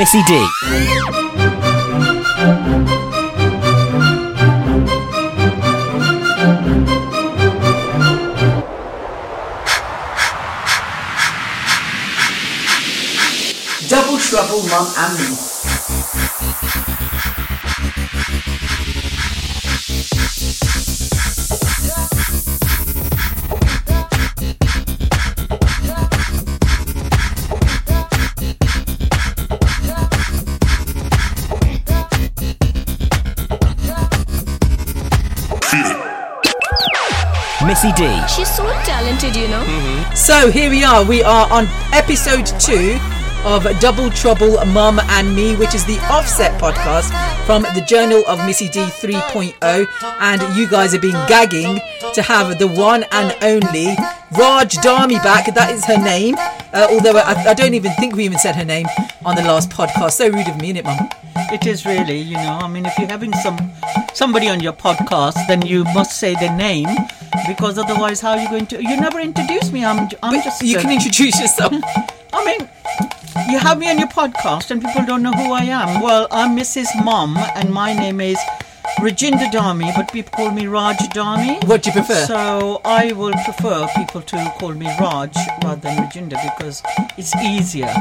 Missy D. Double Trouble Mum and Missy D. She's so talented, you know. So here we are. We are on episode two of Double Trouble Mum and Me, which is the offset podcast from the Journal of Missy D 3.0. And you guys have been gagging to have the one and only Raj Dharmi back. That is her name. Uh, although I, I don't even think we even said her name on the last podcast. So rude of me, innit, Mum? It is really, you know. I mean, if you're having some somebody on your podcast, then you must say their name because otherwise, how are you going to? You never introduce me. I'm, I'm But just. you can introduce yourself. I mean, you have me on your podcast, and people don't know who I am. Well, I'm Mrs. Mom, and my name is Rajinder Dami, but people call me Raj Dami. What do you prefer? So I will prefer people to call me Raj rather than Rajinder because it's easier.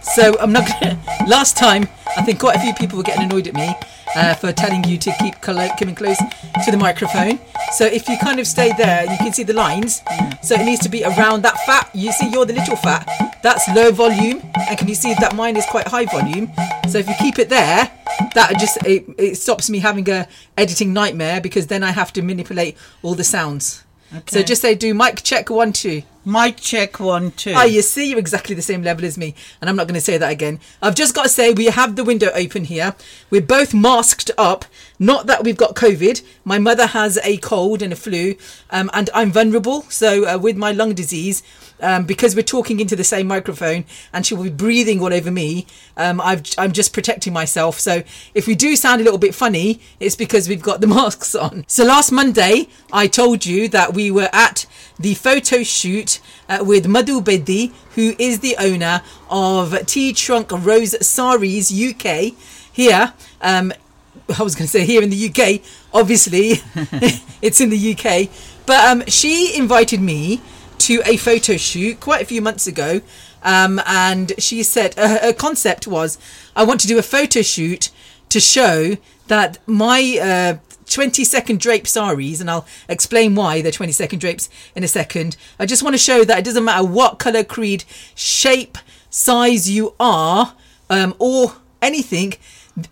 So I'm not gonna. Last time, I think quite a few people were getting annoyed at me uh, for telling you to keep colo- coming close to the microphone. So if you kind of stay there, you can see the lines. So it needs to be around that fat. You see, you're the little fat. That's low volume, and can you see that mine is quite high volume? So if you keep it there, that just it, it stops me having a editing nightmare because then I have to manipulate all the sounds. So just say do mic check one two. Mic check one two. Oh, you see, you're exactly the same level as me, and I'm not going to say that again. I've just got to say, we have the window open here. We're both masked up. Not that we've got COVID. My mother has a cold and a flu, um, and I'm vulnerable. So, uh, with my lung disease, um, because we're talking into the same microphone, and she will be breathing all over me, um, I've, I'm just protecting myself. So, if we do sound a little bit funny, it's because we've got the masks on. So, last Monday, I told you that we were at the photo shoot uh, with Madhu Bedi, who is the owner of Tea Trunk Rose Saris UK. Here, um, I was going to say here in the UK. Obviously, it's in the UK. But um, she invited me to a photo shoot quite a few months ago. Um, and she said uh, her concept was I want to do a photo shoot to show that my uh, 20 second drape saris, and I'll explain why they're 20 second drapes in a second. I just want to show that it doesn't matter what color, creed, shape, size you are, um, or anything,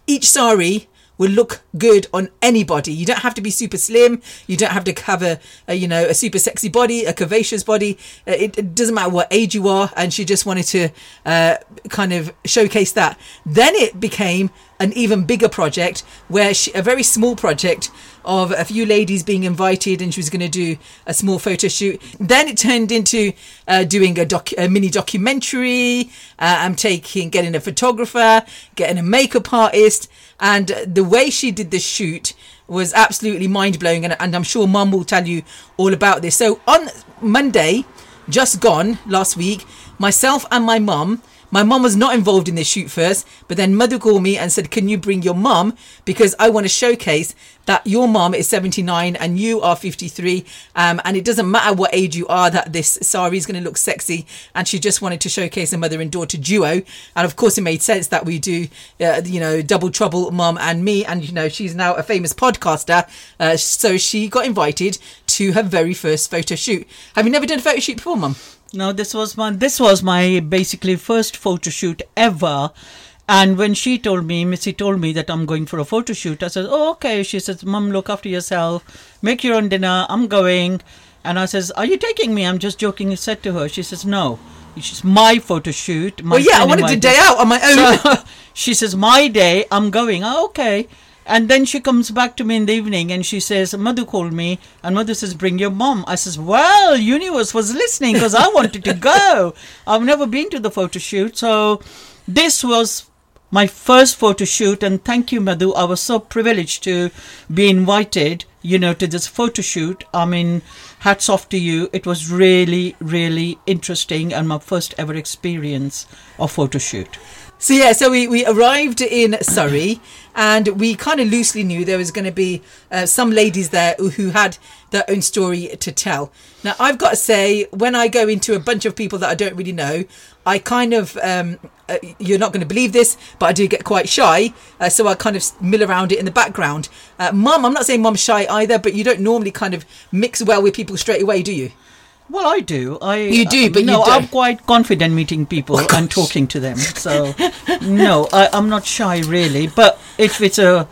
each sari will look good on anybody. You don't have to be super slim. You don't have to have a, a you know a super sexy body, a curvaceous body. Uh, It, it doesn't matter what age you are. And she just wanted to uh, kind of showcase that. Then it became an even bigger project where she, a very small project of a few ladies being invited and she was going to do a small photo shoot then it turned into uh, doing a, a mini documentary uh, i'm taking getting a photographer getting a makeup artist and the way she did the shoot was absolutely mind-blowing and, and i'm sure mum will tell you all about this. So on monday just gone last week myself and my mum my mum was not involved in this shoot first, but then Madhu called me and said, Can you bring your mum? Because I want to showcase that your mum is 79 and you are 53. Um, and it doesn't matter what age you are, that this sari is going to look sexy. And she just wanted to showcase a mother and daughter duo. And of course, it made sense that we do, uh, you know, Double Trouble Mum and me. And, you know, she's now a famous podcaster. Uh, so she got invited to her very first photo shoot. Have you never done a photo shoot before, mum? No, this was my this was my basically first photo shoot ever. And when she told me, Missy told me that I'm going for a photo shoot, I said, "Oh, okay." She says, "Mom, look after yourself. Make your own dinner. I'm going." And I says, "Are you taking me?" I'm just joking. I said to her. She says, "No, it's my photo shoot." My Well, yeah, I wanted to day out on my own. So she says, "My day. I'm going." Oh, okay. And then she comes back to me in the evening and she says, Madhu called me and Madhu says, bring your mom. I says, well, universe was listening because I wanted to go. I've never been to the photo shoot. So this was my first photo shoot and thank you, Madhu. I was so privileged to be invited, you know, to this photo shoot. I mean, hats off to you. It was really, really interesting and my first ever experience of photo shoot. So yeah, so we, we arrived in Surrey, and we kind of loosely knew there was going to be uh, some ladies there who, had their own story to tell. Now I've got to say, when I go into a bunch of people that I don't really know, I kind of um, uh, you're not going to believe this, but I do get quite shy, uh, so I kind of mill around it in the background. Uh, Mum, I'm not saying Mum's shy either, but you don't normally kind of mix well with people straight away, do you? Well, I do. I You do, but you no. I'm quite confident meeting people and talking to them. So, no, I, I'm not shy really. But if it's a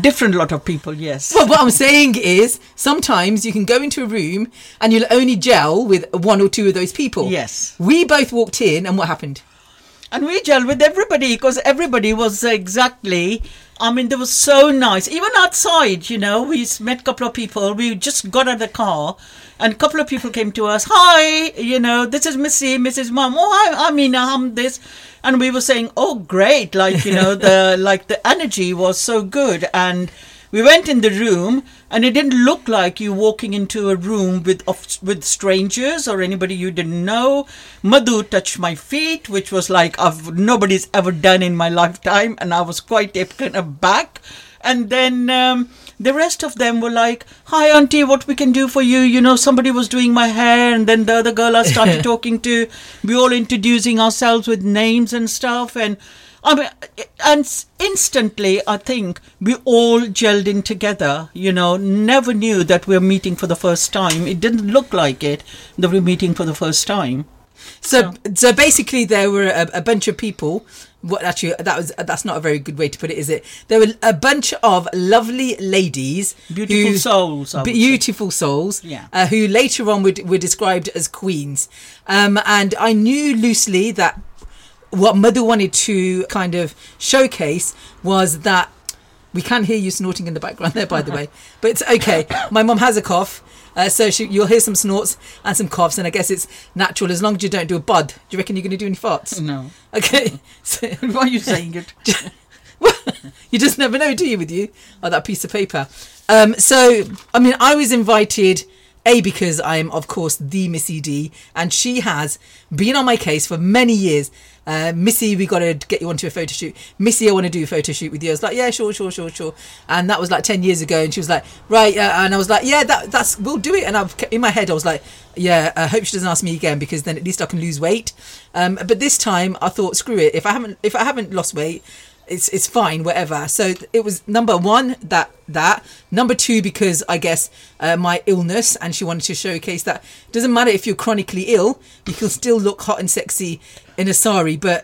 different lot of people, yes. Well, what I'm saying is sometimes you can go into a room and you'll only gel with one or two of those people. Yes. We both walked in, and what happened? And we gel with everybody because everybody was exactly. I mean, they were so nice. Even outside, you know, we met a couple of people. We just got out of the car, and a couple of people came to us. Hi, you know, this is Missy, Mrs. Mum. Oh, hi, I mean, I'm this, and we were saying, oh, great, like you know, the like the energy was so good, and we went in the room, and it didn't look like you walking into a room with of, with strangers or anybody you didn't know. Madhu touched my feet, which was like I've nobody's ever done in my lifetime, and I was quite taken aback. And then um, the rest of them were like, "Hi, auntie, what we can do for you?" You know, somebody was doing my hair, and then the other girl I started talking to. We all introducing ourselves with names and stuff, and I mean, and instantly, I think we all gelled in together. You know, never knew that we were meeting for the first time. It didn't look like it that we were meeting for the first time. So, so basically, there were a, a bunch of people. What actually that was that's not a very good way to put it, is it? There were a bunch of lovely ladies, Beautiful souls, I would say. beautiful souls, Yeah. uh, who later on would, were described as queens. Um, and I knew loosely that what Madhu wanted to kind of showcase was that we can hear you snorting in the background there, by the way, but it's okay. My mum has a cough, uh, so she, you'll hear some snorts and some coughs, and I guess it's natural as long as you don't do a bud. Do you reckon you're going to do any farts? No. Okay. So, Why are you saying it? well, you just never know, do you, with you? Oh, that piece of paper. Um, so, I mean, I was invited, A, because I'm, of course, the Missy D, and she has been on my case for many years. Uh, Missy, we got to get you onto a photo shoot. Missy, I want to do a photo shoot with you. I was like, yeah, sure, sure, sure, sure. And that was like 10 years ago. And she was like, right. Uh, and I was like, yeah, that, that's, we'll do it. And I've, kept, in my head, I was like, yeah, I hope she doesn't ask me again because then at least I can lose weight. Um, but this time I thought, screw it. If I haven't, if I haven't lost weight, it's it's fine whatever so it was number one that that number two because i guess uh, my illness and she wanted to showcase that doesn't matter if you're chronically ill you can still look hot and sexy in a sari but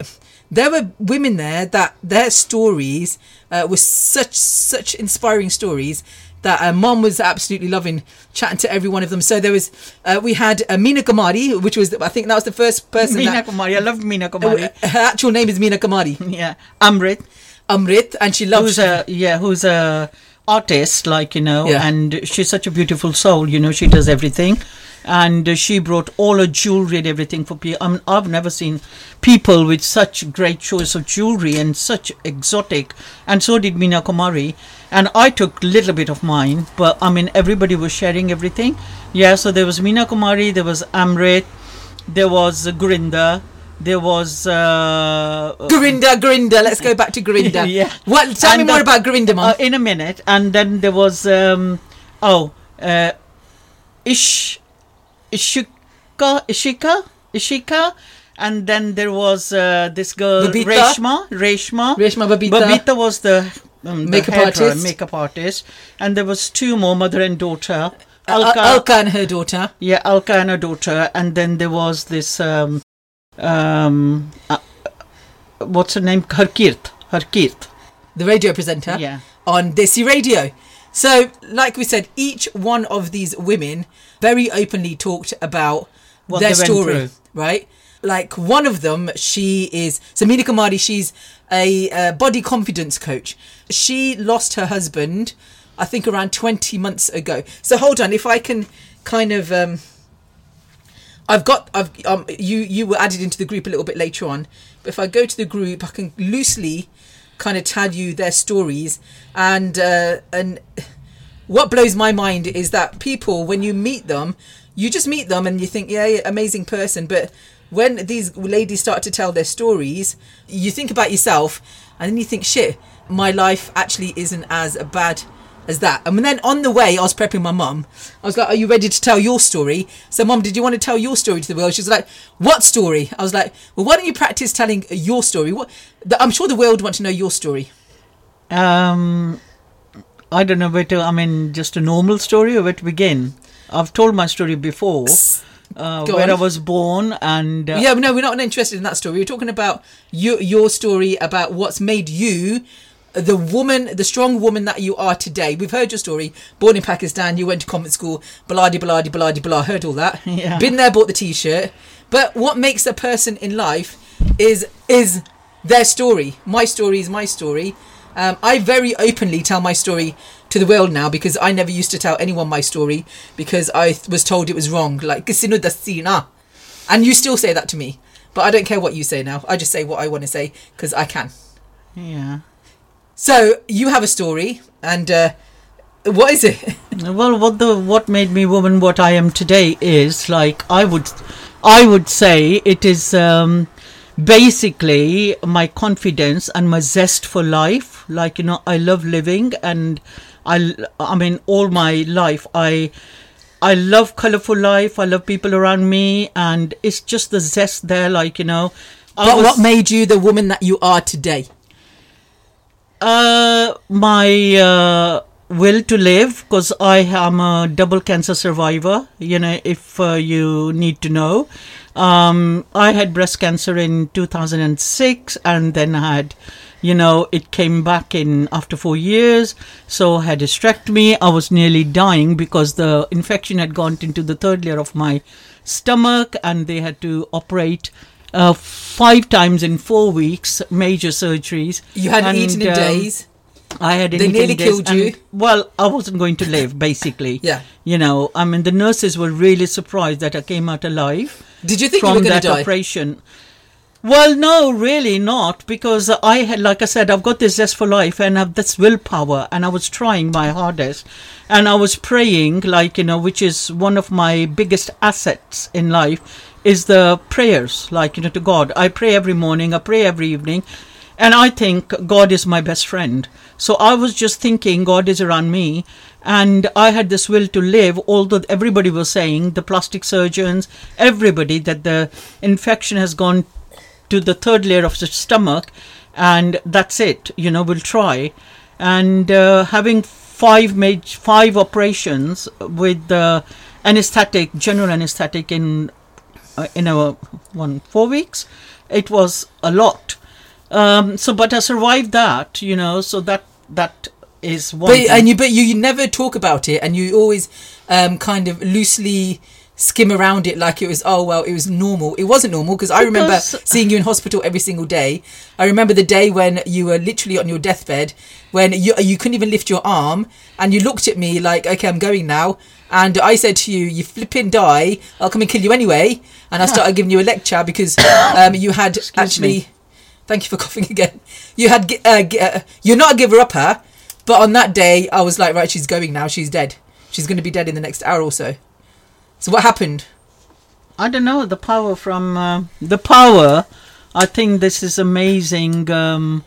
there were women there that their stories uh, were such such inspiring stories that uh, mom was absolutely loving chatting to every one of them so there was uh, we had uh, Mina Kumari which was i think that was the first person Meena that, Kumari. I love Meena Kumari. her actual name is Mina Kumari yeah. Amrit, Amrit and she loves who's a yeah, who's a artist, like you know, Yeah. and she's such a beautiful soul. You know, she does everything, and uh, she brought all her jewelry and everything for people. I mean, I've never seen people with such great choice of jewelry and such exotic. And so did Mina Kumari. And I took a little bit of mine, but I mean, everybody was sharing everything. Yeah, so there was Mina Kumari, there was Amrit, there was uh, Grinda. There was uh, Grinda, Grinda. Let's go back to Grinda. Yeah. What? Tell me more uh, about Grinda, Mom. uh, in a minute, and then there was um, oh, uh, Ish, Ishika, Ishika, Ishika, and then there was uh, this girl Babita. Reshma, Reshma, Reshma Babita. Babita was the um, the Makeup artist. makeup artist, and there was two more, mother and daughter. Al- Alka, Alka and her daughter. yeah, Alka and her daughter, and then there was this um, um, uh, what's her name? Harkirt, Harkirt. the radio presenter, Yeah. on Desi Radio. So, like we said, each one of these women very openly talked about What their story, right? Like one of them, she is Samina Kamari. She's a uh, body confidence coach. She lost her husband, I think, around twenty months ago. So hold on, if I can kind of. Um, I've got I've um you you were added into the group a little bit later on, but if I go to the group, I can loosely kind of tell you their stories and uh, and what blows my mind is that people, when you meet them, you just meet them and you think, yeah, yeah, amazing person. But when these ladies start to tell their stories, you think about yourself and then you think, shit, my life actually isn't as bad as that. And then on the way, I was prepping my mum. I was like, Are you ready to tell your story? So, mum, did you want to tell your story to the world? She was like, What story? I was like, Well, why don't you practice telling your story? What? the- I'm sure the world want to know your story. Um, I don't know where to. I mean, just a normal story or where to begin. I've told my story before, uh, where on. I was born, and uh, yeah, no, we're not interested in that story. We're talking about your your story about what's made you the woman, the strong woman that you are today. We've heard your story. Born in Pakistan, you went to convent school. Baladi, baladi, baladi, blah. Heard all that. Yeah. Been there, bought the t-shirt. But what makes a person in life is is their story. My story is my story. Um, I very openly tell my story to the world now because I never used to tell anyone my story because I th- was told it was wrong. Like "Kisinu dasina," and you still say that to me. But I don't care what you say now. I just say what I want to say because I can. yeah. So you have a story, and uh, what is it? Well, what the what made me woman what I am today is like I would, I would say it is um, basically my confidence and my zest for life. Like you know, I love living, and I I mean all my life I. I love colorful life. I love people around me, and it's just the zest there. Like you know, I But was- what made you the woman that you are today? Uh, my uh, will to live because I am a double cancer survivor. You know, if uh, you need to know, um, I had breast cancer in 2006, and then I had, you know, it came back in after four years. So I had hysterectomy. I was nearly dying because the infection had gone into the third layer of my stomach, and they had to operate. Uh, five times in four weeks, major surgeries. You hadn't And, eaten in um, days. I had They nearly killed you. and- well, I wasn't going to live, basically. Yeah. You know, I mean, the nurses were really surprised that I came out alive Did you think you from were going that to die? operation. Well, no, really not, because I had, like I said, I've got this zest for life and I've this willpower, and I was trying my hardest, and I was praying, like you know, which is one of my biggest assets in life, is the prayers, like you know, to God. I pray every morning, I pray every evening, and I think God is my best friend. So I was just thinking God is around me, and I had this will to live. Although everybody was saying, the plastic surgeons, everybody, that the infection has gone to the third layer of the stomach, and that's it. You know, we'll try. And uh, having five made five operations with the anesthetic, general anesthetic in uh, in a one four weeks, it was a lot. Um, so, but I survived that. You know, so that that is one. But and you but you, you never talk about it, and you always um, kind of loosely skim around it like it was oh well it was normal it wasn't normal because i remember seeing you in hospital every single day i remember the day when you were literally on your deathbed when you you couldn't even lift your arm and you looked at me like okay i'm going now and i said to you you flipping die i'll come and kill you anyway and i started giving you a lecture because um, you had actually me. Thank you for coughing again. You had uh, uh, you're not a giver upper, but on that day I was like, right, she's going now. She's dead. She's going to be dead in the next hour or so. So what happened? I don't know the power from uh, the power. I think this is amazing. Um,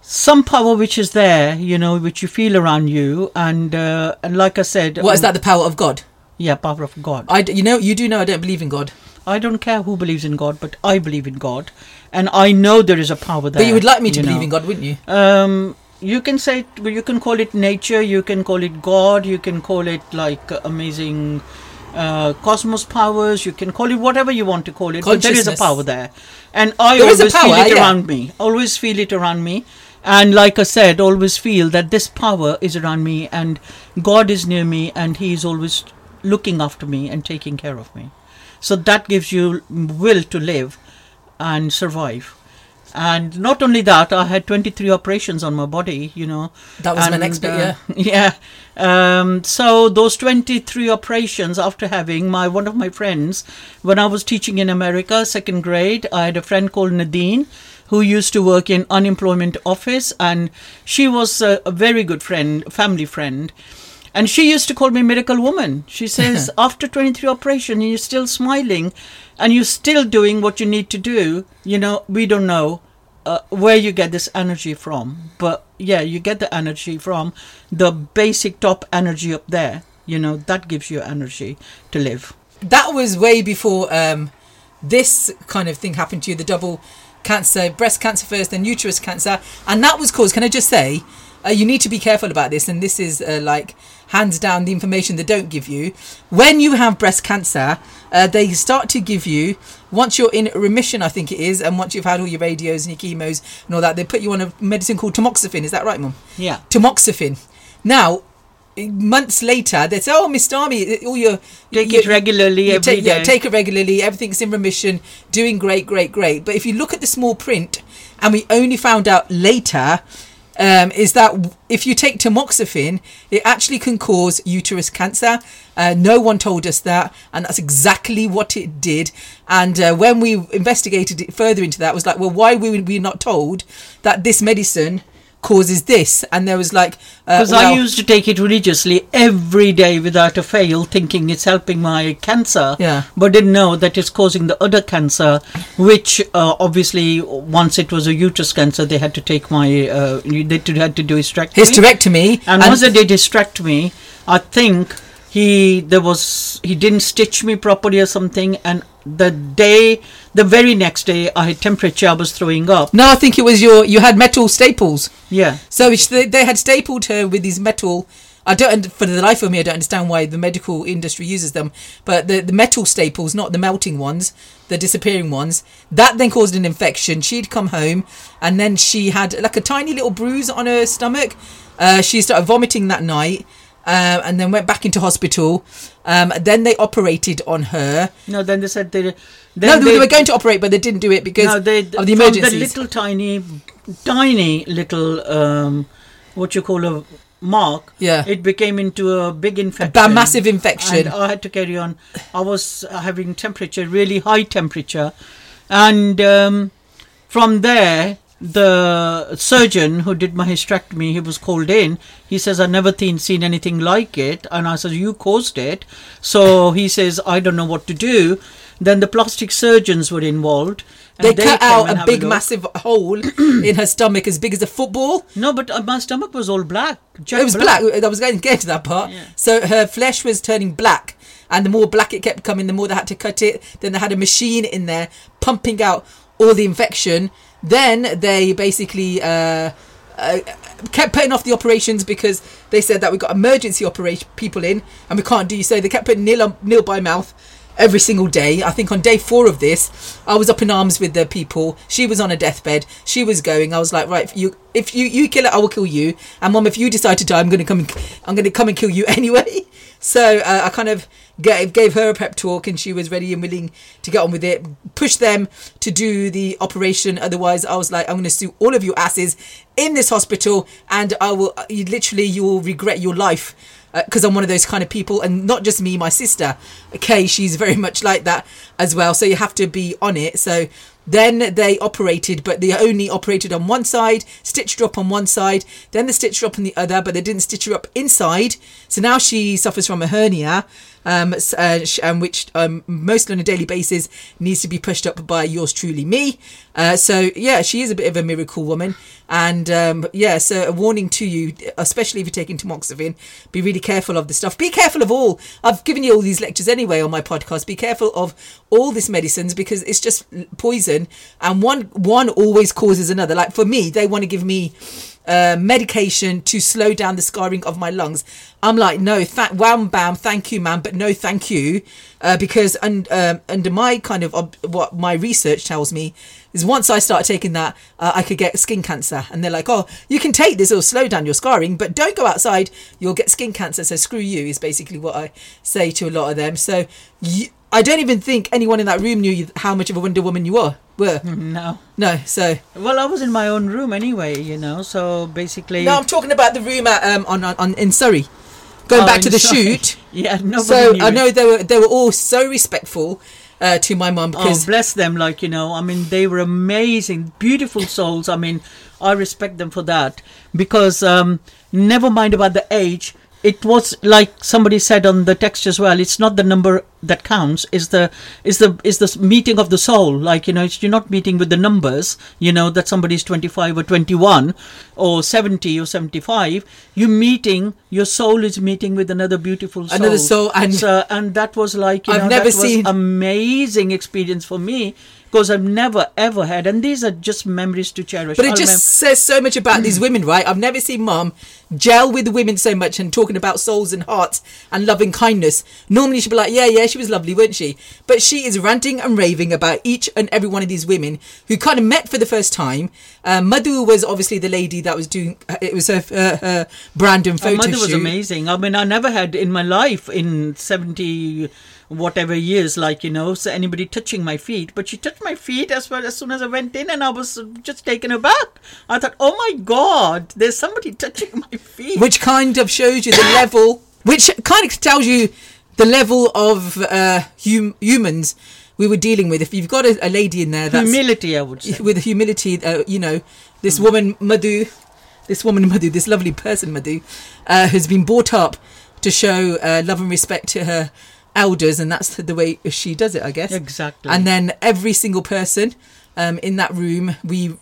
some power which is there, you know, which you feel around you, and uh, and like I said, What is um, that? The power of God. Yeah, power of God. I, d- you know, you do know I don't believe in God, I don't care who believes in God, but I believe in God, and I know there is a power there. but you would like me to believe know. in God, wouldn't you? Um, you can say you can call it nature, you can call it God, you can call it like amazing uh, cosmos powers, you can call it whatever you want to call it. But there is a power there, and I There always feel it yeah. around me. Always feel it around me, and like I said, always feel that this power is around me, and God is near me, and He is always looking after me and taking care of me. So that gives you will to live and survive. And not only that, I had 23 operations on my body, you know. That was my next bit, uh, yeah. Um, so those 23 operations after having my one of my friends, when I was teaching in America, second grade, I had a friend called Nadine who used to work in unemployment office and she was a, a very good friend, family friend. And she used to call me miracle woman. She says, after 23 operation, you're still smiling and you're still doing what you need to do. You know, we don't know uh, where you get this energy from. But yeah, you get the energy from the basic top energy up there. You know, that gives you energy to live. that was way before um, this kind of thing happened to you the double cancer breast cancer first then uterus cancer and that was caused can i just say uh, you need to be careful about this and this is uh, like hands down the information they don't give you when you have breast cancer uh, they start to give you once you're in remission i think it is and once you've had all your radios and your chemos and all that they put you on a medicine called tamoxifen is that right mum Yeah. tamoxifen now months later they say oh mr army all your Take your- it regularly every take, yeah, take it regularly. Everything's in remission. Doing great, great, great. But if you look at the small print, and we only found out later, um, is that if you take tamoxifen, it actually can cause uterus cancer. Uh, no one told us that, and that's exactly what it did. And uh, when we investigated it further into that, was like, well, why were we not told that this medicine causes this? And there was like, uh, Because well, I used to take it religiously every day without a fail, thinking it's helping my cancer. Yeah. But didn't know that it's causing the other cancer, which uh, obviously, once it was a uterus cancer, they had to take my, uh, they had to do hysterectomy. hysterectomy. And, once they did hysterectomy, I think he there was he didn't stitch me properly or something, and the day, the very next day, I had temperature. I was throwing up. no, I think it was your you had metal staples. Yeah. So they, they had stapled her with these metal. I don't, for the life of me, I don't understand why the medical industry uses them. But the, the metal staples, not the melting ones, the disappearing ones, that then caused an infection. She'd come home and then she had like a tiny little bruise on her stomach. Uh, she started vomiting that night uh, and then went back into hospital. Um, then they operated on her. No, then they said they. No, they, they were going to operate, but they didn't do it because no, they, of the emergencies. the little tiny, tiny little, um, what you call a mark. Yeah. It became into a big infection. ba- massive infection. I had to carry on. I was having temperature, really high temperature, and um, from there. The surgeon who did my hysterectomy, he was called in. He says, "I've never seen seen anything like it." And I said, "You caused it." So he says, "I don't know what to do." Then the plastic surgeons were involved. and they cut out a big, look. massive hole in her stomach as big as a football. No, but uh, my stomach was all black. it was black. I was going to get to that part. Yeah. So her flesh was turning black, and the more black it kept coming, the more they had to cut it. Then they had a machine in there pumping out all the infection. Then they basically uh, uh, kept putting off the operations because they said that we got emergency operation people in, and we can't do so. They kept putting nil nil by mouth every single day. I think on day four of this, I was up in arms with the people. She was on a deathbed. She was going. I was like, right, if you if you you kill it, I will kill you. And mom, if you decide to die, I'm to come. And, I'm to come and kill you anyway. So uh, I kind of gave, gave her a pep talk, and she was ready and willing to get on with it. Push them to do the operation. Otherwise, I was like, I'm going to sue all of you asses in this hospital, and I will you, literally you will regret your life uh, because I'm one of those kind of people, and not just me, my sister, Kay, she's very much like that as well. So you have to be on it. So then they operated, but they only operated on one side, stitched her up on one side, then they stitched her up on the other, but they didn't stitch her up inside. So now she suffers from a hernia, um, uh, sh- um, which um, mostly on a daily basis needs to be pushed up by yours truly, me. Uh, so yeah, she is a bit of a miracle woman, and um, yeah, so a warning to you, especially if you're taking tamoxifen, be really careful of the stuff. Be careful of all. I've given you all these lectures anyway on my podcast. Be careful of all these medicines because it's just poison, and one one always causes another. Like for me, they want to give me uh, medication to slow down the scarring of my lungs. I'm like, no, th- wham bam, thank you, man, but no, thank you, uh, because un- um, under my kind of ob- what my research tells me is once I start taking that, uh, I could get skin cancer, and they're like, oh, you can take this, it'll slow down your scarring, but don't go outside, you'll get skin cancer. So screw you is basically what I say to a lot of them. So. I don't even think anyone in that room knew how much of a Wonder Woman you were. Were No. no, so Well, I was in my own room anyway, you know. So basically, No, I'm talking about the room at um on on, on in Surrey. Going Oh, back to the Surrey. shoot. yeah, nobody So I it. know they were they were all so respectful uh, to my mum Oh, bless them! Like you know, I mean, they were amazing, beautiful souls. I mean, I respect them for that because um, never mind about the age. It was like somebody said on the text as well. It's not the number that counts. Is the is the is the meeting of the soul. Like you know, it's, you're not meeting with the numbers. You know that somebody's 25 or 21 or 70 or 75. You're meeting. Your soul is meeting with another beautiful soul. Another soul, and- so, and that was like you I've know, never that was seen- amazing experience for me because I've never ever had, and these are just memories to cherish. But it I'll just mem- says so much about these women, right? I've never seen mum gel with women so much and talking about souls and hearts and loving kindness. Normally she'd be like, yeah, yeah, she was lovely, weren't she? But she is ranting and raving about each and every one of these women who kind of met for the first time. Uh, Madhu was obviously the lady that was doing, it was her, her, her brand and Her photo mother was shoot. amazing. I mean, I never had in my life in 70 whatever years, like, you know, so anybody touching my feet. But she touched my feet as well as soon as I went in and I was just taken aback. I thought, oh my God, there's somebody touching my feet. which kind of shows you the level, which kind of tells you the level of uh, hum- humans we were dealing with. If you've got a, a lady in there that's Humility, I would say. with humility, uh, you know, this woman Madhu, this woman Madhu, this lovely person Madhu, uh, has been brought up to show uh, love and respect to her elders, and that's the way she does it, I guess. Exactly. And then every single person um, in that room, we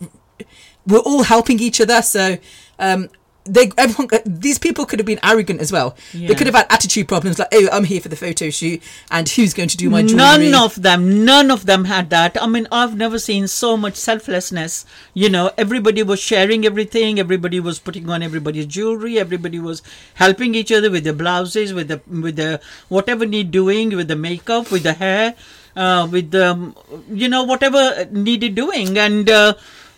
we're all helping each other. So um, they, everyone, these people could have been arrogant as well. They could have had attitude problems, like, "Oh, I'm here for the photo shoot, and who's going to do my jewelry?" None of them, none of them had that. I mean, I've never seen so much selflessness. You know, everybody was sharing everything. Everybody was putting on everybody's jewelry. Everybody was helping each other with the blouses, with the with the whatever need doing, with the makeup, with the hair, uh, with the you know whatever needed doing, and. Uh,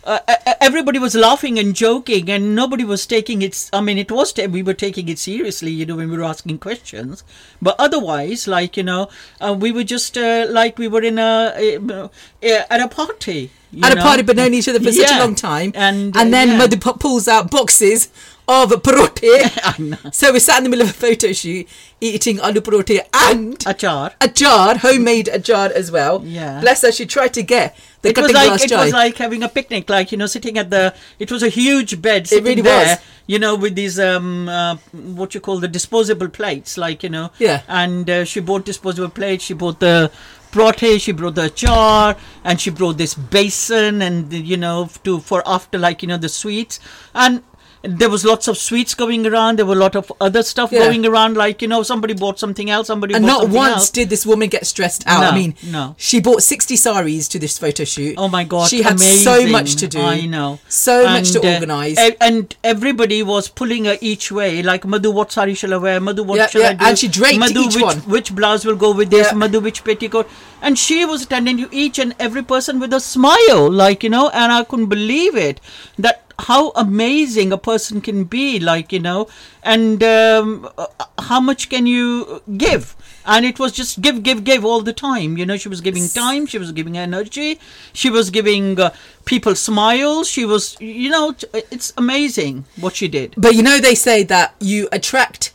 uh, uh, everybody was laughing and joking, and nobody was taking it. I mean, it was we were taking it seriously, you know, when we were asking questions. But otherwise, like you know, uh, we were just uh, like we were in a uh, at a party. you at a party, but known each other for such a long time. and and uh, then yeah. Madhu pulls out boxes of parote. So we're sat in the middle of a photo shoot eating aloo parote and achar. a jar, homemade a jar as well. Yeah. Bless her, she tried to get the It was like it jar. was like having a picnic, like you know, sitting at the. It was a huge bed sitting really there, was. you know, with these um uh, what you call the disposable plates, like you know. Yeah. And uh, she bought disposable plates. She bought the brote. She brought the jar, and she brought this basin, and you know, to for after like you know the sweets and. There was lots of sweets going around. There were a lot of other stuff Yeah. going around. Like you know, somebody bought something else. Somebody and not once else. did this woman get stressed out. I mean, no. she bought 60 saris to this photo shoot. Oh my god! She had so much to do. I know. So much to uh, organise. e- and everybody was pulling her each way. Like Madhu, what sari shall I wear? Madhu, what Yeah, shall yeah, I do? and she draped Madhu, each which, one. Which blouse will go with this? Madhu, which petticoat? And she was attending to each and every person with a smile, like you know. And I couldn't believe it that how amazing a person can be, like you know, and um, uh, how much can you give? And it was just give, give, give all the time. You know, she was giving time, she was giving energy, she was giving uh, people smiles. She was, you know, it's amazing what she did. But you know, they say that you attract.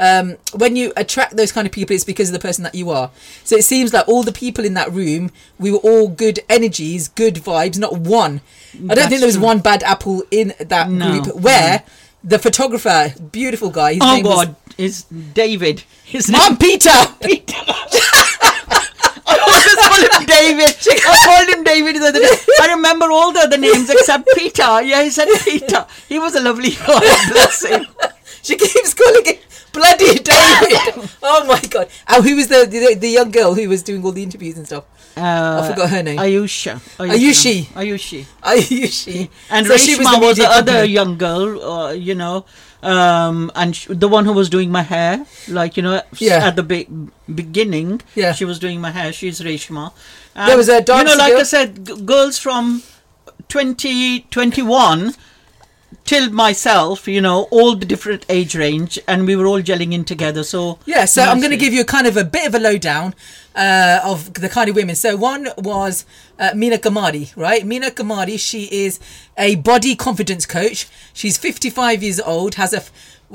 Um, when you attract those kind of people, it's because of the person that you are. So it seems like all the people in that room, we were all good energies, good vibes, not one. I don't That's think there was true. one bad apple in that No, group. Where the photographer, beautiful guy, his Oh name God, it's David. His Mom Peter. Peter. I always call him David. I called him David the other day. I remember all the other names except Peter. Yeah, he said Peter. He was a lovely guy. Bless him. She keeps calling it bloody David. oh my god! And who was the, the the young girl who was doing all the interviews and stuff? Uh, I forgot her name. Ayusha. Ayushi. Ayushi. Ayushi. And So Reshma was, the the, other young girl, uh, you know, um, and sh- the one who was doing my hair, like you know, Yeah. at the be- beginning, Yeah. she was doing my hair. She's Reshma. There was a you know, like girl- I said, g- girls from 2021 till myself, you know, all the different age range, and we were all gelling in together. So Yeah, so I'm going to give you a kind of a bit of a lowdown uh, of the kind of women. So one was uh, Mina Kumari, right? Mina Kumari, she is a body confidence coach. She's 55 years old, has a f-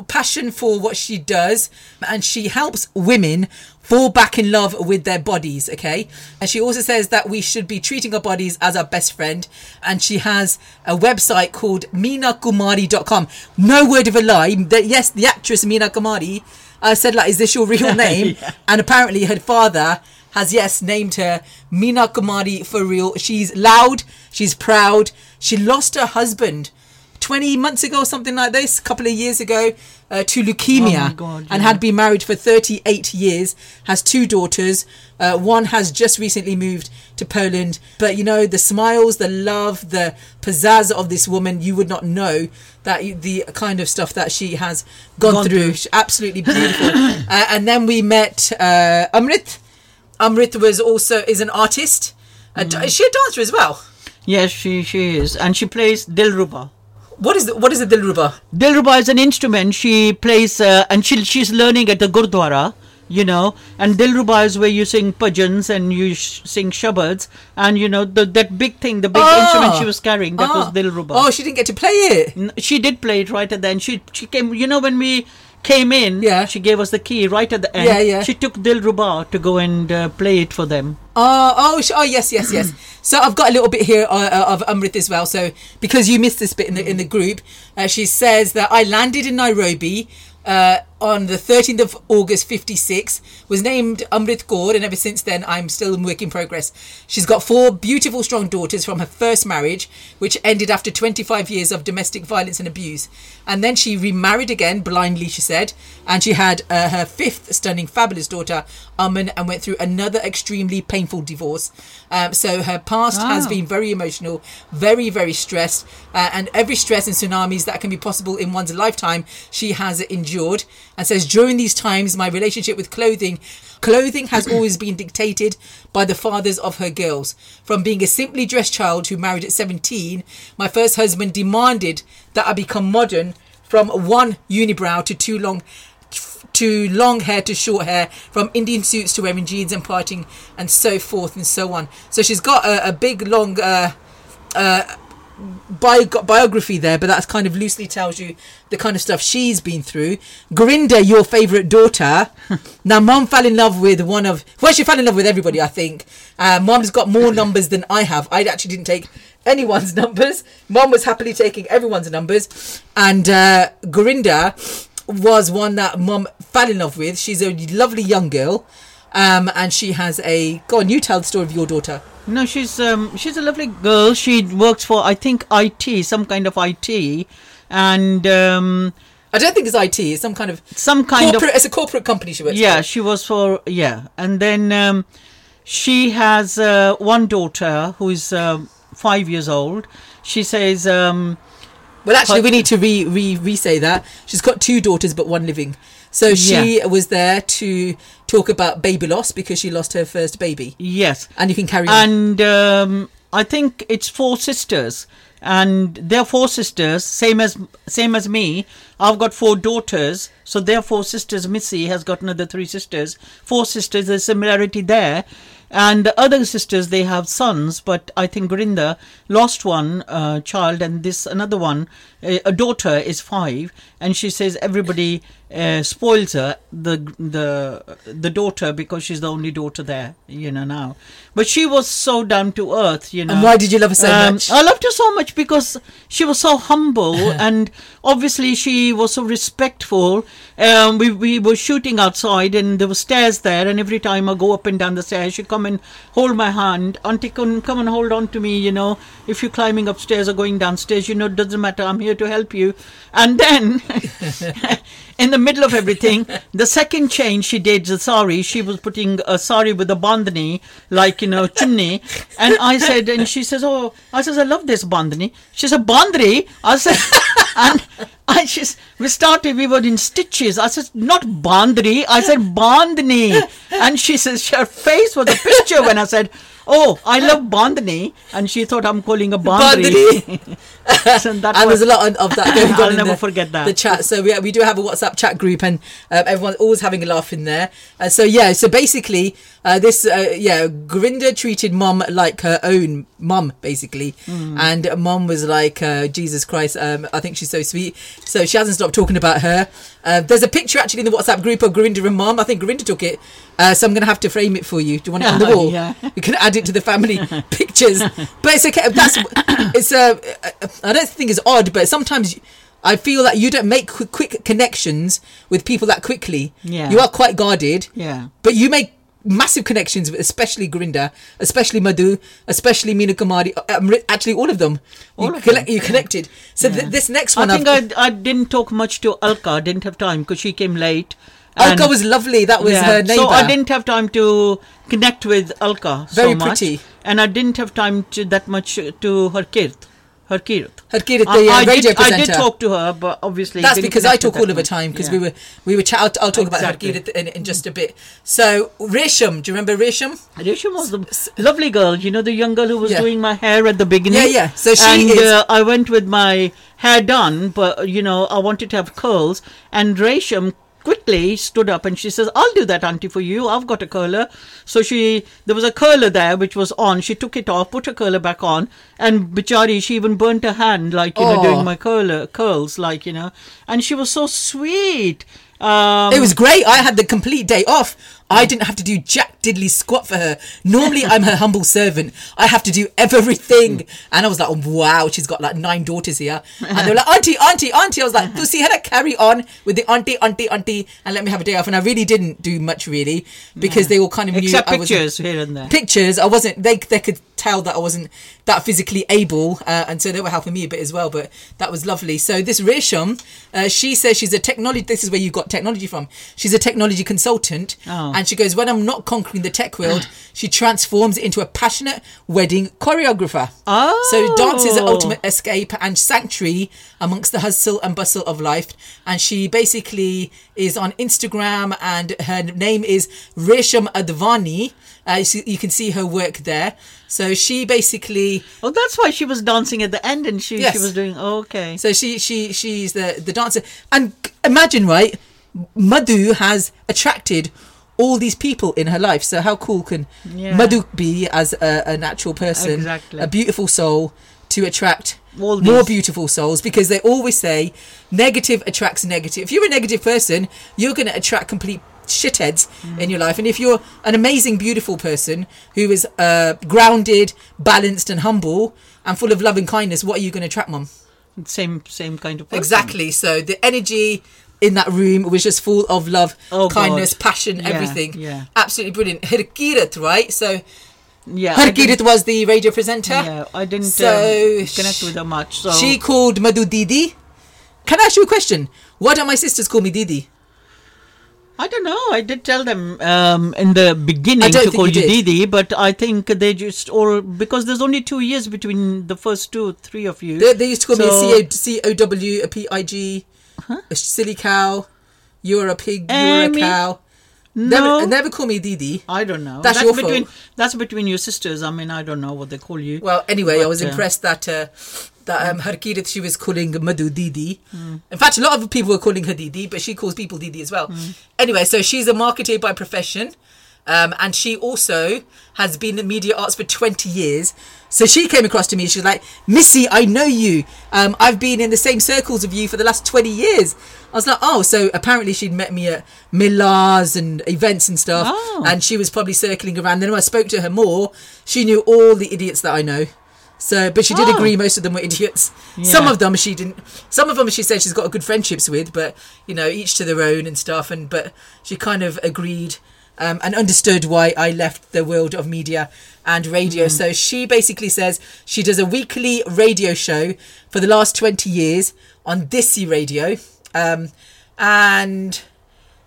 passion for what she does, and she helps women fall back in love with their bodies. Okay, and she also says that we should be treating our bodies as our best friend. And she has a website called minakumari.com. No word of a lie. That yes, the actress Meena Kumari uh, said like, "Is this your real name?" And apparently, her father has yes named her Meena Kumari for real. She's loud. She's proud. She lost her husband. 20 months ago or something like this, a couple of years ago, uh, to leukemia, Oh God, and had been married for 38 years, has two daughters. Uh, one has just recently moved to Poland. But you know, the smiles, the love, the pizzazz of this woman, you would not know that you- the kind of stuff that she has gone, Gone through. through. Absolutely beautiful. uh, and then we met uh, Amrit. Amrit was also is an artist. Mm. Is she a dancer as well? Yes, she she is, and she plays Dilruba. What is the, what is a dilruba? Dilruba is an instrument. She plays, uh, and she she's learning at the Gurdwara. You know, and Dilruba is where you sing bhajans and you sh- sing shabads, and you know the that big thing, the big instrument she was carrying, that was Ah. Dilruba. Oh, she didn't get to play it. N- she did play it right at the end. She she came. You know when we came in, Yeah. she gave us the key right at the end. Yeah, yeah. She took Dilruba to go and uh, play it for them. Oh, oh, sh- oh, yes, yes, yes. so I've got a little bit here uh, uh, of Amrit as well. So because you missed this bit in the in the group, uh, she says that I landed in Nairobi. Uh, on the 13th of August 56 was named Amrit Kaur and ever since then I'm still in work in progress. She's got four beautiful strong daughters from her first marriage which ended after 25 years of domestic violence and abuse and then she remarried again blindly she said and she had uh, her fifth stunning fabulous daughter Aman and went through another extremely painful divorce um, so her past has Ah. been very emotional very very stressed uh, and every stress and tsunamis that can be possible in one's lifetime she has endured and says during these times my relationship with clothing clothing has always been dictated by the fathers of her girls from being a simply dressed child who married at 17 my first husband demanded that i become modern from one unibrow to two long to long hair to short hair, from Indian suits to wearing jeans and parting, and so forth and so on. So she's got a, a big long uh, uh, bio- biography there, but that kind of loosely tells you the kind of stuff she's been through. Grinda, your favourite daughter. now, mom fell in love with one of. Well, she fell in love with everybody, I think. Uh, mom's got more numbers than I have. I actually didn't take anyone's numbers. Mom was happily taking everyone's numbers. And uh, Grinda was one that mom fell in love with. She's a lovely young girl. Um, and she has a. Go on, you tell the story of your daughter. No, she's um she's a lovely girl. She works for I think IT, some kind of IT, and um I don't think it's IT. It's some kind of some kind corporate. of It's a corporate company she works. yeah. for. She was for yeah, and then um she has uh, one daughter who is um, five years old. She says um Well, actually, But- we need to re re re say that she's got two daughters, but one living. So she was there to talk about baby loss because she lost her first baby. yes, And you can carry on. and um, I think it's four sisters, and they're four sisters, same as same as me. I've got four daughters, so they're four sisters. Missy has got another three sisters. Four sisters, there's similarity there. And the other sisters, they have sons, but I think Grinda lost one uh, child, and this another one, a, daughter, is five, and she says everybody uh, spoils her, the the the daughter, because she's the only daughter there, you know now. But she was so down to earth, you know. And why did you love her so Um, much? I loved her so much because she was so humble and obviously she was so respectful. Um, we, we were shooting outside and there were stairs there and every time I go up and down the stairs she'd come and hold my hand. Auntie, come, come and hold on to me, you know. If you're climbing upstairs or going downstairs, you know, it doesn't matter. I'm here to help you. And then in the middle of everything, the second change she did, the sari, she was putting a sari with a bandhani, like, you know, chimney. And I said, and she says, oh, I says, I love this bandhani. She said, bandhari? I said, and I just, we started, we were in stitches. I said, not bandhari. I said, bandhani. And she says, her face was a picture when I said, Oh, I love Bandhani, and she thought I'm calling a Bandhani. so and was, there's a lot of that going on. I'll never the, forget that. the chat. So we we do have a WhatsApp chat group, and uh, everyone's always having a laugh in there. Uh, so yeah, so basically, uh, this uh, yeah, Grinda treated mom like her own mom, basically, Hmm. and mom was like, uh, Jesus Christ, um, I think she's so sweet. So she hasn't stopped talking about her. Uh, there's a picture actually in the WhatsApp group of Grinda and mom. I think Grinda took it. Uh, so I'm going to have to frame it for you. Do you want it on the wall? Yeah. You can add it to the family pictures. But it's okay. That's it's uh, I don't think it's odd, but sometimes I feel that you don't make quick, quick connections with people that quickly. Yeah. You are quite guarded. Yeah. But you make massive connections especially Grinda, especially Madhu, especially Meena Kumari, um, actually all of them. All you, of collect- them, you connected. So th- this next one I think I've- I, I didn't talk much to Alka. I didn't have time because she came late. Alka was lovely. That was Yeah, her neighbor. So I didn't have time to connect with Alka Very so much, pretty. and I didn't have time to that much to her Kirt, her Kirt. Harkirat, the I, uh, I radio did, I did talk to her, but obviously That's because I talk all of the time because Yeah. we were we were chat. I'll, I'll talk Exactly. about Harkirat in, in just a bit. So Resham, do you remember Resham? Resham was the lovely girl, you know, the young girl who was Yeah. doing my hair at the beginning. Yeah, yeah. So she and, is- uh, I went with my hair done, but you know, I wanted to have curls, and Resham quickly stood up and she says, "I'll do that, auntie, for you. I've got a curler." So she, there was a curler there which was on. She took it off, put her curler back on, and bichari, she even burnt her hand, like you know, Oh. doing my curler curls, like you know, and she was so sweet. Um, It was great. I had the complete day off. I didn't have to do jack diddly squat for her. Normally, I'm her humble servant. I have to do everything. And I was like, oh, wow, she's got like nine daughters here. And they were like, auntie, auntie, auntie. I was like, to see her to carry on with the auntie, auntie, auntie, and let me have a day off. And I really didn't do much, really, because they all kind of except knew I was pictures here and there. pictures i wasn't they they could tell that i wasn't that physically able uh, and so they were helping me a bit as well but that was lovely so this resham uh, she says she's a technology this is where you got technology from she's a technology consultant Oh. And she goes when i'm not conquering the tech world she transforms into a passionate wedding choreographer Oh. so dance is an ultimate escape and sanctuary amongst the hustle and bustle of life and she basically is on instagram and her name is resham advani uh, you, see, you can see her work there so she basically Oh, that's why she was dancing at the end, and she Yes. she was doing okay. so she she she's the the dancer and imagine right madhu has attracted all these people in her life so how cool can Yeah. madhu be as a, natural person Exactly. a beautiful soul to attract All more beautiful souls because they always say negative attracts negative if you're a negative person you're going to attract complete shitheads Mm. in your life and if you're an amazing beautiful person who is uh, grounded balanced and humble and full of love and kindness what are you going to attract mom Same same kind of person. Exactly. So the energy in that room was just full of love, Oh, kindness, God. passion, Yeah, everything. yeah. Absolutely brilliant. Harkirat, right? So Yeah, I Harkirat was the radio presenter. yeah, I didn't So um, connect with her much. So She called Madhu Didi. Can I ask you a question? Why don't my sisters call me Didi? I don't know. I did tell them um, in the beginning to call you you. Didi, but I think they just all because there's only two years between the first two, three of you. They, they used to call So- me C O W, a P I G, a silly cow. You're a pig. You're a cow. no, Never, never call me Didi. I don't know. That's your between fault. that's between your sisters. I mean, I don't know what they call you. Well, anyway, I was uh, impressed that uh, that um, she was calling Madhu Didi. Hmm. In fact, a lot of people were calling her Didi, but she calls people Didi as well. Hmm. Anyway, so she's a marketer by profession. Um, and she also has been in media arts for 20 years. So she came across to me. She was like, Missy, I know you. Um, I've been in the same circles of you for the last 20 years. I was like, oh, so apparently she'd met me at Millars and events and stuff. Oh. And she was probably circling around. Then when I spoke to her more, she knew all the idiots that I know. So, but she did Oh. agree most of them were idiots. Some of them she didn't. Some of them she said she's got good friendships with, but you know, each to their own and stuff. And but she kind of agreed um, and understood why I left the world of media and radio. So she basically says she does a weekly radio show for the last twenty years on Desi Radio, um, and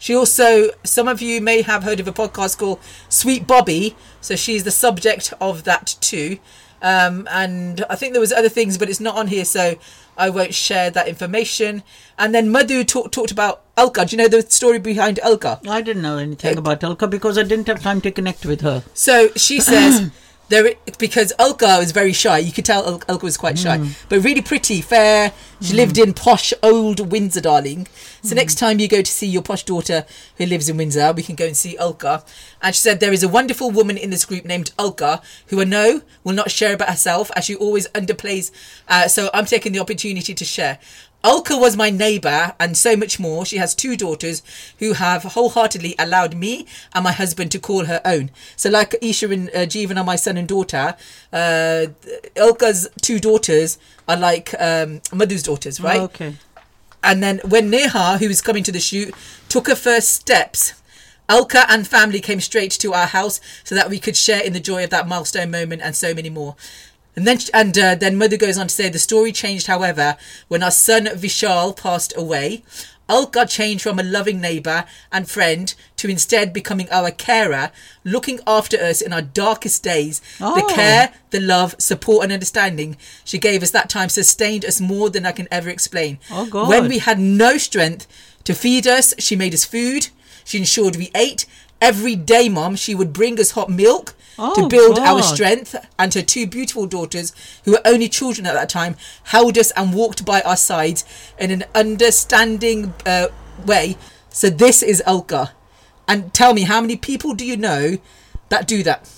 she also, some of you may have heard of a podcast called Sweet Bobby. So she's the subject of that too. Um, and I think there was other things, but it's not on here, so I won't share that information. And then Madhu talk, talked about Elka. Do you know the story behind Elka? I didn't know anything about Elka because I didn't have time to connect with her. So she says there because Ulka was very shy. You could tell Ul- Ulka was quite shy, hmm. but really pretty, fair. She lived hmm. in posh old Windsor, darling. So hmm. next time you go to see your posh daughter who lives in Windsor, we can go and see Ulka. And she said there is a wonderful woman in this group named Ulka who I know will not share about herself as she always underplays. Uh, so I'm taking the opportunity to share. Ulka was my neighbour and so much more. She has two daughters who have wholeheartedly allowed me and my husband to call her own. So, like Isha and uh, Jeevan are my son and daughter, uh, Ulka's two daughters are like um, Madhu's daughters, right? Okay. And then when Neha, who was coming to the shoot, took her first steps, Alka and family came straight to our house so that we could share in the joy of that milestone moment and so many more. And then, and uh, then mother goes on to say the story changed, however, when our son Vishal passed away. Alka changed from a loving neighbour and friend to instead becoming our carer, looking after us in our darkest days. The Oh. care, the love, support, and understanding she gave us that time sustained us more than I can ever explain. Oh, God. When we had no strength to feed us, she made us food. She ensured we ate. Every day, Mom, she would bring us hot milk to Oh, build our strength. And her two beautiful daughters, who were only children at that time, held us and walked by our sides in an understanding uh, way. So this is Elka. And tell me, how many people do you know that do that?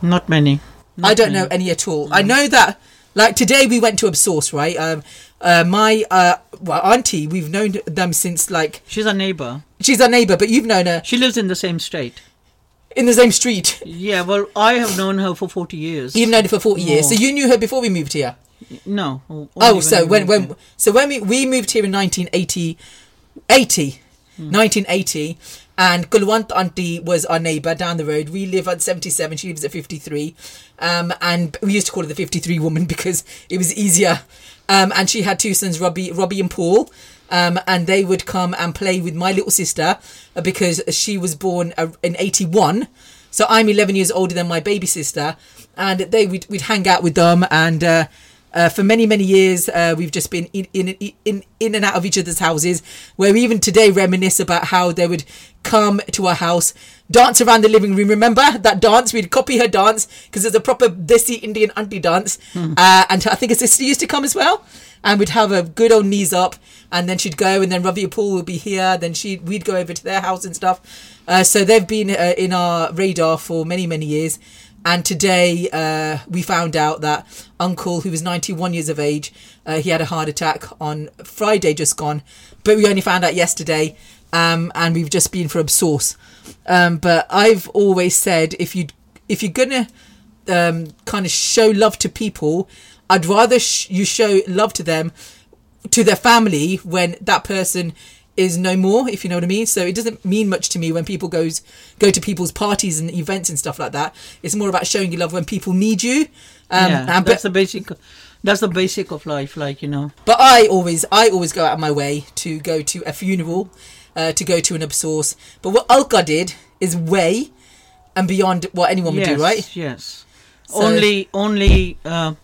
Not many. I don't know any at all. I know that, like today we went to Afsos, right? Um, uh, my uh, well, auntie, we've known them since like She's a neighbor. she's our neighbour, but you've known her She lives in the same state. In the same street. Yeah, well, I have known her for 40 years. You've known her for forty years, so you knew her before we moved here. No. Oh, so when when here. so when we we moved here in 1980, 80, Hmm. 1980, and Kulwant auntie was our neighbour down the road. We live at 77. She lives at 53, um, and we used to call her the 53 woman because it was easier. Um, and she had two sons, Robbie, Robbie and Paul. Um, and they would come and play with my little sister uh, because she was born uh, in 81. So I'm 11 years older than my baby sister, and they we'd, we'd hang out with them. And uh, uh, for many many years, uh, we've just been in, in in in and out of each other's houses. Where we even today reminisce about how they would come to our house, dance around the living room. Remember that dance? We'd copy her dance because it's a proper desi Indian auntie dance. Uh, and I think her sister used to come as well. And we'd have a good old knees up, and then she'd go, and then Ravi Paul would be here. Then she we'd go over to their house and stuff. Uh, so they've been uh, in our radar for many many years. And today uh, we found out that Uncle, who was 91 years of age, uh, he had a heart attack on Friday just gone, but we only found out yesterday. Um, and we've just been for a source. Um, but I've always said if you if you're gonna um, kind of show love to people, I'd rather sh- you show love to them, to their family when that person is no more, if you know what I mean. So it doesn't mean much to me when people goes go to people's parties and events and stuff like that. It's more about showing you love when people need you. Um, yeah, and- that's but, the basic. That's the basic of life, like you know. but I always I always go out of my way to go to a funeral, uh, to go to an afsos. But what Alka did is way and beyond what anyone would yes, do, right? Yes. So- only, only, uh,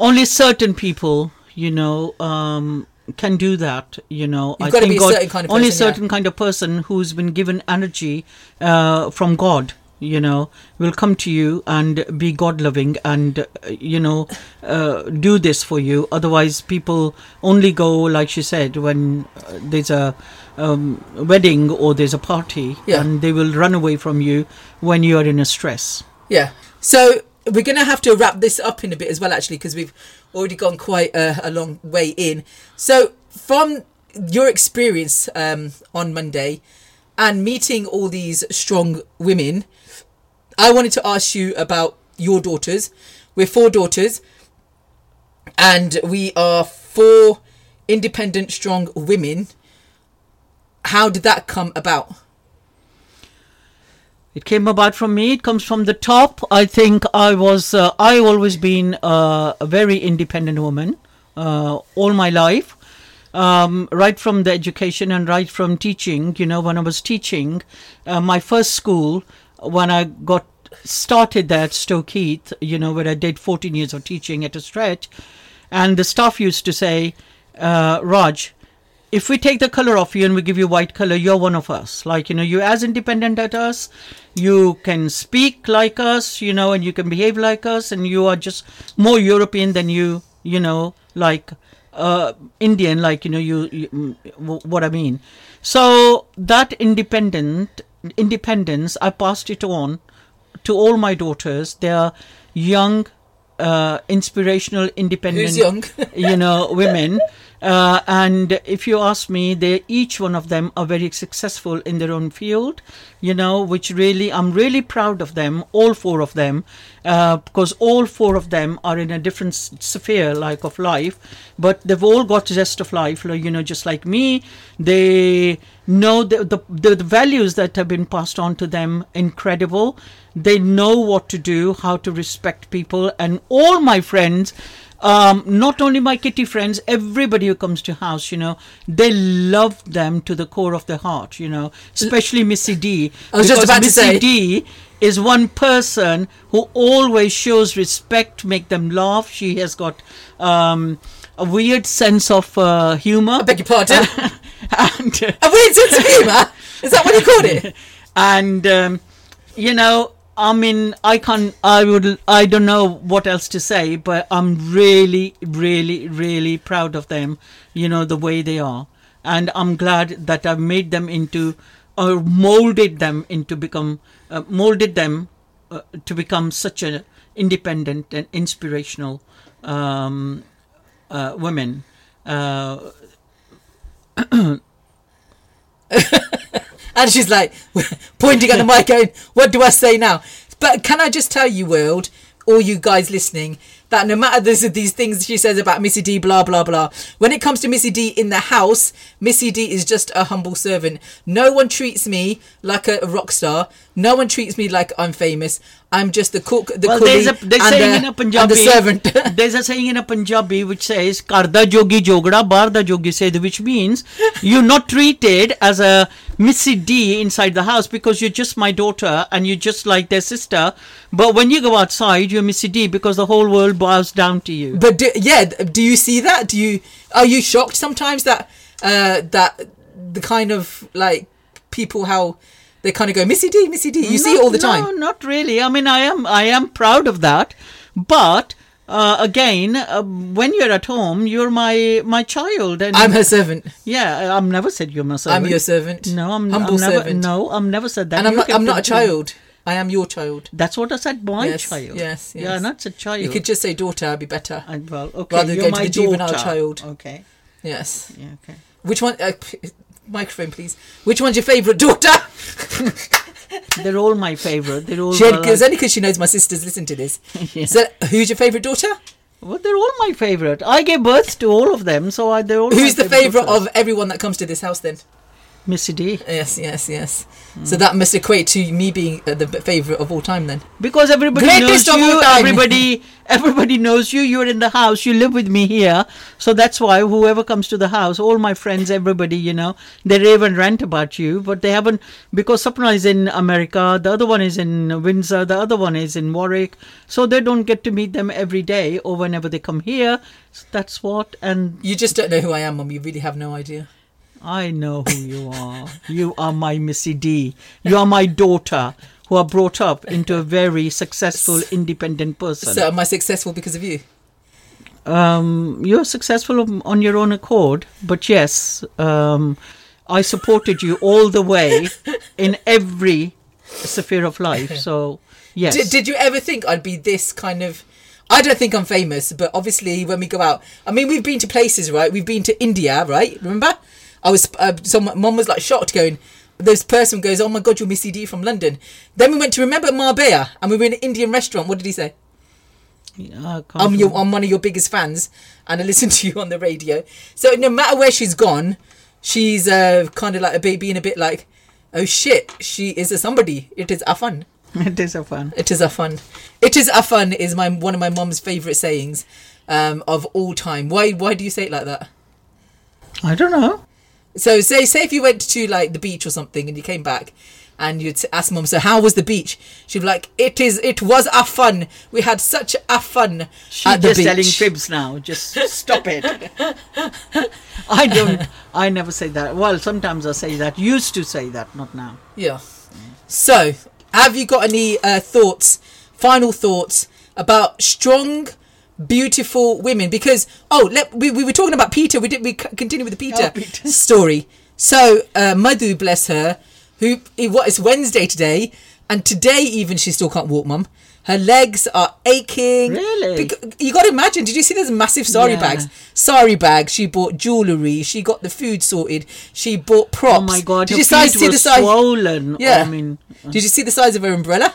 only certain people, you know, um, can do that. You know, You've gotta be a certain kind of only person, yeah. certain kind of person who's been given energy uh, from God. You know, will come to you and be God loving and uh, you know uh, do this for you. Otherwise, people only go like she said when uh, there's a um, wedding or there's a party, Yeah. and they will run away from you when you are in a stress. Yeah. So we're going to have to wrap this up in a bit as well, actually, because we've already gone quite a, a long way in. So, from your experience um, on Monday and meeting all these strong women, I wanted to ask you about your daughters. We're four daughters, and we are four independent, strong women. How did that come about? It came about from me. It comes from the top. I think I was. Uh, I always been uh, a very independent woman uh, all my life, um, right from the education and right from teaching. You know, when I was teaching, uh, my first school, when I got started there at Stoke Heath, you know, where I did 14 years of teaching at a stretch, and the staff used to say, uh, "Raj, if we take the color off you and we give you white color, you're one of us. Like, you know, you're as independent as us. You can speak like us, you know, and you can behave like us, and you are just more European than you, you know, like uh, Indian, like, you know, you, you mm, what I mean. So that independent independence, I passed it on to all my daughters. They are young, uh, inspirational, independent you know, women. Uh, and if you ask me, they each one of them are very successful in their own field, you know, which really I'm really proud of them, all four of them, uh, because all four of them are in a different sphere, like of life, but they've all got zest of life, you know, just like me. They know the, the the the values that have been passed on to them incredible. They know what to do, how to respect people, and all my friends um, not only my kitty friends, everybody who comes to house, you know, they love them to the core of their heart, you know, especially Missy D. I was just about to Missy say. D is one person who always shows respect, make them laugh. She has got um, a weird sense of uh, humor. I beg your pardon. and, A weird sense of humour. Is that what you called it? and um, you know i mean i can't i would i don't know what else to say but i'm really really really proud of them you know the way they are and i'm glad that i've made them into or molded them into become uh, molded them uh, to become such an independent and inspirational um, uh, women uh, And she's like pointing at the mic, going, "What do I say now?" But can I just tell you, world, all you guys listening, that no matter this these things she says about Missy D, blah blah blah, when it comes to Missy D in the house, Missy D is just a humble servant. No one treats me like a rock star. No one treats me like I'm famous. I'm just the cook, the well, there's a there's and, saying the, in a Punjabi. the servant. there's a saying in a Punjabi which says "Karda jogi jogda, barda jogi sed," which means you're not treated as a Missy D inside the house because you're just my daughter and you're just like their sister. But when you go outside, you're Missy D because the whole world bows down to you. But do, yeah, do you see that? Do you are you shocked sometimes that uh that the kind of like people how they kind of go Missy D, Missy D. You see it all the time. No, not really. I mean, I am I am proud of that, but. Uh, again, uh, when you're at home, you're my my child, and I'm her servant. yeah. I've never said you're my servant. I'm your servant. No, I'm, humble I'm never. servant. No, I've never said that. and I'm You not. I'm not a put it in. child. I am your child. That's what I said. My yes, child. Yes, yes. Yeah, not a child. You could just say daughter. I'd be better. I, well, okay. rather than you're go to my the juvenile child. Okay. Yes. Yeah. Okay. Which one? Uh, microphone, please. Which one's your favourite daughter? They're all my favorite. They're all. She had, it's only because she knows my sisters listen to this. Yeah. So, who's your favourite daughter? well, they're all my favorite. I gave birth to all of them, so I, they're all. Who's the favourite daughters. of everyone that comes to this house then? Missy D? Yes, yes, yes. So that must equate to me being uh, the favourite of all time then. Because everybody Greatest knows you. Everybody, everybody knows you. You're in the house. You live with me here, so that's why whoever comes to the house, all my friends, everybody, you know, they rave and rant about you, but they haven't because Sapna is in America, the other one is in Windsor, the other one is in Warwick, so they don't get to meet them every day or whenever they come here. So that's what, and You just don't know who I am, Mum. You really have no idea. I know who you are. you are my Missy D. You are my daughter, who are brought up into a very successful, independent person. So am I successful because of you? um, you're successful on- your own accord, but yes, um, I supported you all the way in every sphere of life. So yes, Did, did you ever think I'd be this kind of? I don't think I'm famous, but obviously when we go out, I mean, we've been to places, right? We've been to India, right? Remember? I was, uh, so my mum was like shocked, going, this person goes, "Oh my god, you're Missy D from London." Then we went to remember Marbella, and we were in an Indian restaurant. What did he say? I'm your. I'm one of your biggest fans, and I listen to you on the radio. So no matter where she's gone, she's uh, kind of like a baby being a bit like, "Oh shit, she is a somebody." It is a fun. it is a fun. It is a fun. It is a fun is my one of my mom's favorite sayings um, of all time. Why why do you say it like that? I don't know. So say say if you went to like the beach or something and you came back and you'd ask mum, so how was the beach? She'd be like, it is, it was a fun. We had such a fun She's at the just beach. telling fibs now. Just stop it. I don't. I never say that. Well, sometimes I say that. Used to say that, not now. Yeah. So, have you got any uh, thoughts, final thoughts about strong, beautiful women? Because oh, let, we we were talking about Peter. We did we continue with the Peter, Oh, Peter. story. So, uh, Madhu, bless her, who it, what it's Wednesday today, and today even she still can't walk, mum. Her legs are aching. Really? Bec- you got to imagine. Did you see those massive sari Yeah. bags? Sari bags. She bought jewellery. She got the food sorted. She bought props. Oh my god, Did you see the size? swollen. Yeah. I mean, uh, Did you see the size of her umbrella?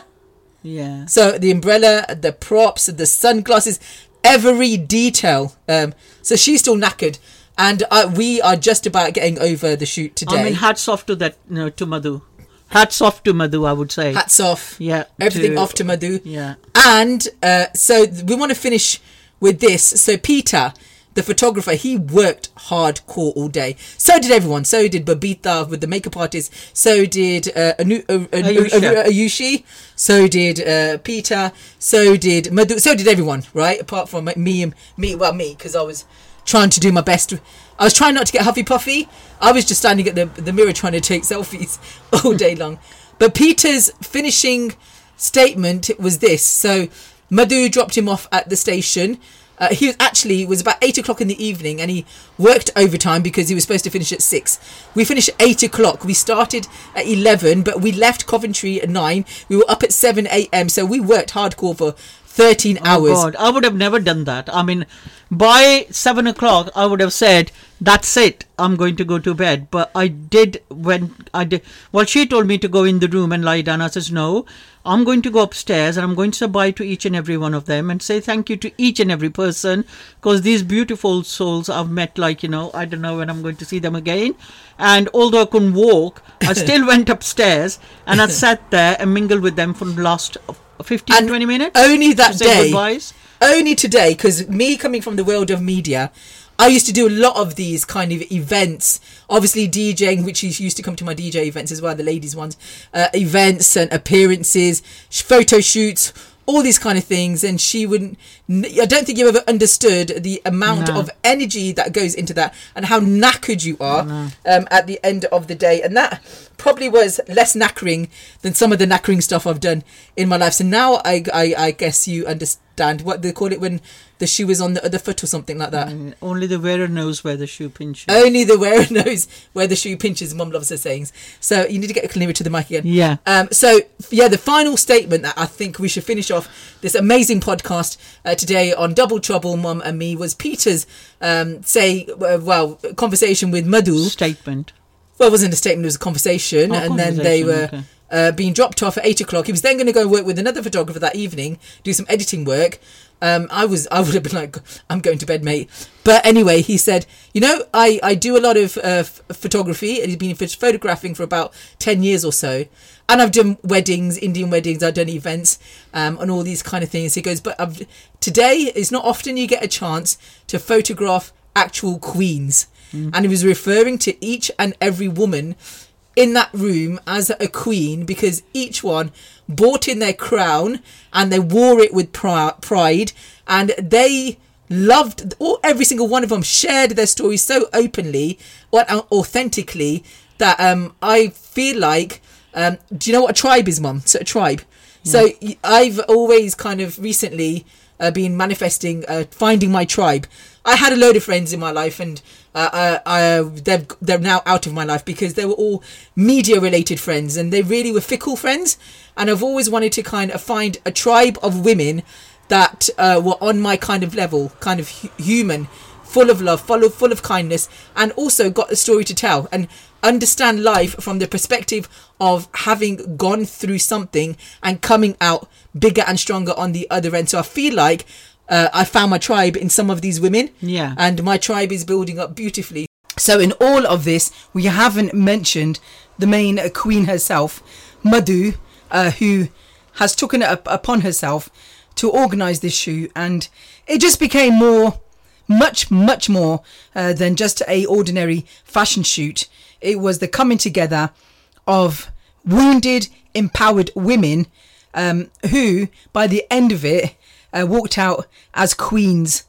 yeah. So the umbrella, the props, the sunglasses, every detail. Um, so she's still knackered, and uh, we are just about getting over the shoot today. I mean, hats off to that. No, to Madhu. Hats off to Madhu. I would say. Hats off. Yeah, Everything to- off to Madhu. Yeah. And uh, so we want to finish with this. So Peter, the photographer, he worked hardcore all day. So did everyone. So did Babita with the makeup artist. So did uh, Anu- uh, Anu- Ayusha. Ayushi. So did uh, Peter. So did Madhu. So did everyone, right? Apart from me and me. Well, me because I was trying to do my best. I was trying not to get huffy puffy. I was just standing at the the mirror trying to take selfies all day long. But Peter's finishing statement was this. So Madhu dropped him off at the station. Uh, he was actually it was about eight o'clock in the evening, and he worked overtime because he was supposed to finish at six. We finished at eight o'clock. We started at eleven, but we left Coventry at nine. We were up at seven a.m. So we worked hardcore for thirteen hours. Oh God, I would have never done that. I mean, by seven o'clock, I would have said, "That's it. I'm going to go to bed." But I did when I did. Well, she told me to go in the room and lie down. I says, "No, I'm going to go upstairs and I'm going to say bye to each and every one of them and say thank you to each and every person because these beautiful souls I've met. Like you know, I don't know when I'm going to see them again. And although I couldn't walk, I still went upstairs and I sat there and mingled with them for the last 15, And 20 minutes. only that day. goodbyes. only today because me coming from the world of media i used to do a lot of these kind of events. Obviously djing which used to come to my dj events as well the ladies ones uh, events and appearances photo shoots all these kind of things. And she wouldn't I don't think you ever understood the amount No. of energy that goes into that and how knackered you are um, at the end of the day. And that probably was less knackering than some of the knackering stuff i've done in my life. So now i i, I guess you understand what they call it when the shoe is on the other foot or something like that Mm, Only the wearer knows where the shoe pinches. only the wearer knows where the shoe pinches mum loves her sayings so you need to get nearer to the mic again Yeah. um, so yeah, the final statement that I think we should finish off this amazing podcast uh, today on Double Trouble, Mum and Me was Peter's um, say uh, well conversation with Madhu. Statement. Well, it wasn't a statement; it was a conversation, Oh, and then they were. okay. Uh, being dropped off at eight o'clock. He was then going to go work with another photographer that evening, do some editing work. Um, I was, I would have been like, I'm going to bed, mate. But anyway, he said, you know, I, I do a lot of uh, f- photography, and he's been ph- photographing for about ten years or so, and I've done weddings, Indian weddings, I've done events, um, and all these kind of things. He goes, but I've, today is not often you get a chance to photograph actual queens, and he was referring to each and every woman in that room as a queen because each one bought in their crown and they wore it with pride and they loved all every single one of them shared their stories so openly or authentically that um I feel like um do you know what a tribe is mum? So a tribe. So I've always kind of recently uh, been manifesting uh, finding my tribe. I had a load of friends in my life and uh, uh, they're, they're now out of my life because they were all media related friends and they really were fickle friends. And I've always wanted to kind of find a tribe of women that uh, were on my kind of level, kind of hu- human, full of love, full of, full of kindness, and also got a story to tell and understand life from the perspective of having gone through something and coming out bigger and stronger on the other end. So I feel like uh, I found my tribe in some of these women. Yeah. And my tribe is building up beautifully. So in all of this, we haven't mentioned the main queen herself, Madhu, uh, who has taken it up upon herself to organise this shoot, and it just became more, much, much more uh, than just a ordinary fashion shoot. It was the coming together of wounded, empowered women um, who, by the end of it, uh, walked out as queens,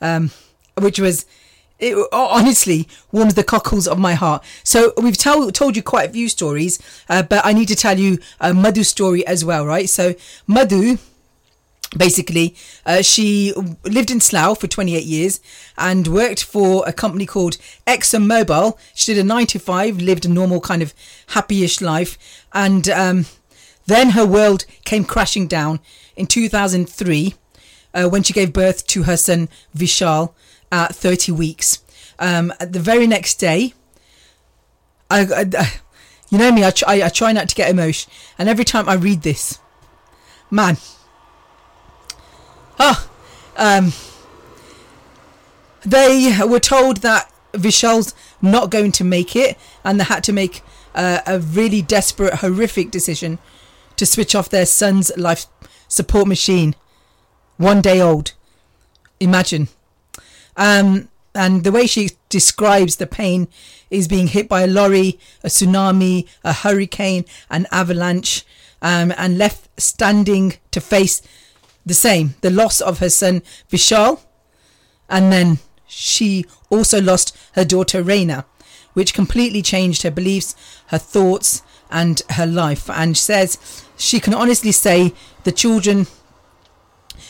um, which was. It honestly warms the cockles of my heart. So we've tell, told you quite a few stories, uh, but I need to tell you a Madhu's story as well, right? So Madhu, basically uh, she lived in Slough for 28 years and worked for a company called ExxonMobil. She did a 9 to 5, lived a normal kind of happy-ish life and um, then her world came crashing down in 2003 uh, when she gave birth to her son Vishal at 30 weeks. Um, the very next day, I, I, you know me, I try, I try not to get emotional, and every time I read this, man, ah, um, they were told that Vishal's not going to make it, and they had to make uh, a really desperate, horrific decision to switch off their son's life support machine. One day old. Imagine. Um, and the way she describes the pain is being hit by a lorry, a tsunami, a hurricane, an avalanche, um, and left standing to face the same the loss of her son Vishal, and then she also lost her daughter Reina, which completely changed her beliefs, her thoughts, and her life. And says she can honestly say the children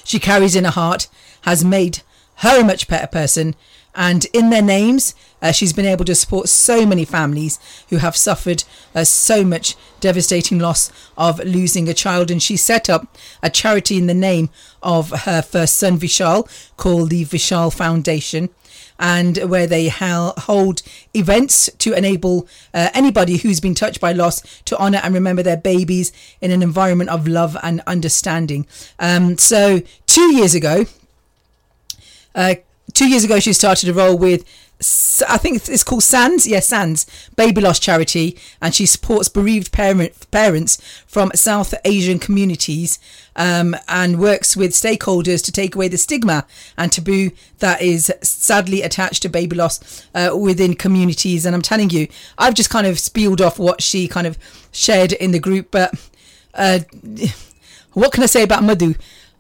she carries in her heart has made her a much better person. And in their names, uh, she's been able to support so many families who have suffered uh, so much devastating loss of losing a child. And she set up a charity in the name of her first son, Vishal, called the Vishal Foundation. And where they hel- hold events to enable uh, anybody who's been touched by loss to honour and remember their babies in an environment of love and understanding. Um, so, two years ago, uh, two years ago, she started a role with, I think it's called Sands, yes, Sands, Baby Loss Charity, and she supports bereaved parent, parents from South Asian communities um, and works with stakeholders to take away the stigma and taboo that is sadly attached to baby loss uh, within communities. And I'm telling you, I've just kind of spieled off what she kind of shared in the group, but uh, what can I say about Madhu?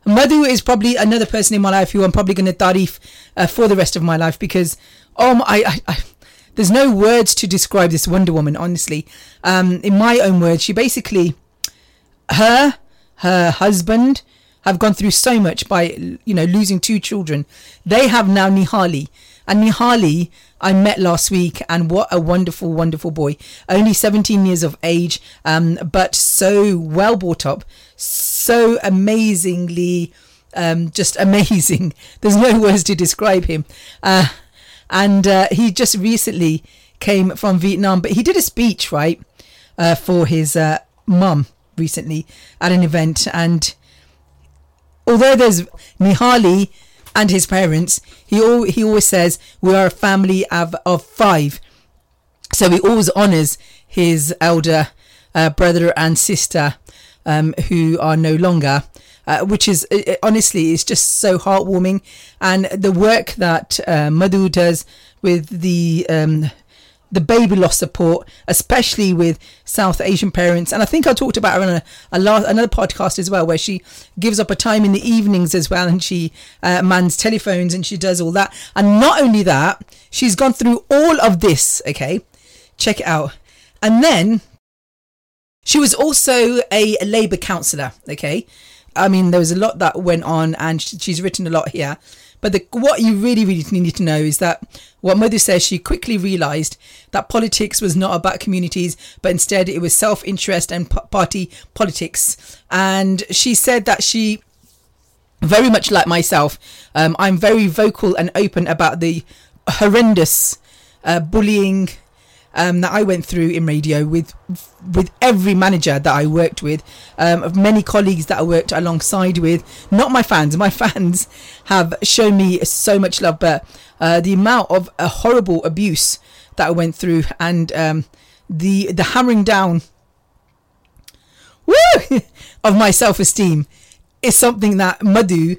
Madhu is probably another person in my life who I'm probably going to tarif uh, for the rest of my life because oh my, I, I, there's no words to describe this Wonder Woman. Honestly, um, in my own words, she basically her her husband have gone through so much by you know losing two children. They have now Nihali. And Nihali, I met last week, and what a wonderful, wonderful boy. Only 17 years of age, um, but so well brought up, so amazingly, um, just amazing. There's no words to describe him. Uh, and uh, he just recently came from Vietnam, but he did a speech, right, uh, for his uh, mum recently at an event. And although there's Nihali and his parents, he he always says we are a family of, of five. So he always honours his elder uh, brother and sister um, who are no longer. Uh, which is uh, uh, honestly is just so heartwarming, and the work that uh, Madhu does with the um, the baby loss support, especially with South Asian parents. And I think I talked about her on a, a la- another podcast as well, where she gives up a time in the evenings as well, and she uh, mans telephones and she does all that. And not only that, she's gone through all of this. Okay, check it out. And then she was also a, a Labour councillor. Okay, I mean there was a lot that went on, and she's written a lot here. But the, what you really, really need to know is that what Mother says, she quickly realised that politics was not about communities, but instead it was self interest and party politics. And she said that she, very much like myself, um, I'm very vocal and open about the horrendous uh, bullying um, that I went through in radio with with every manager that I worked with, um, of many colleagues that I worked alongside with. Not my fans. My fans have shown me so much love, but uh, the amount of uh, horrible abuse that I went through and um, the the hammering down woo, of my self esteem is something that Madhu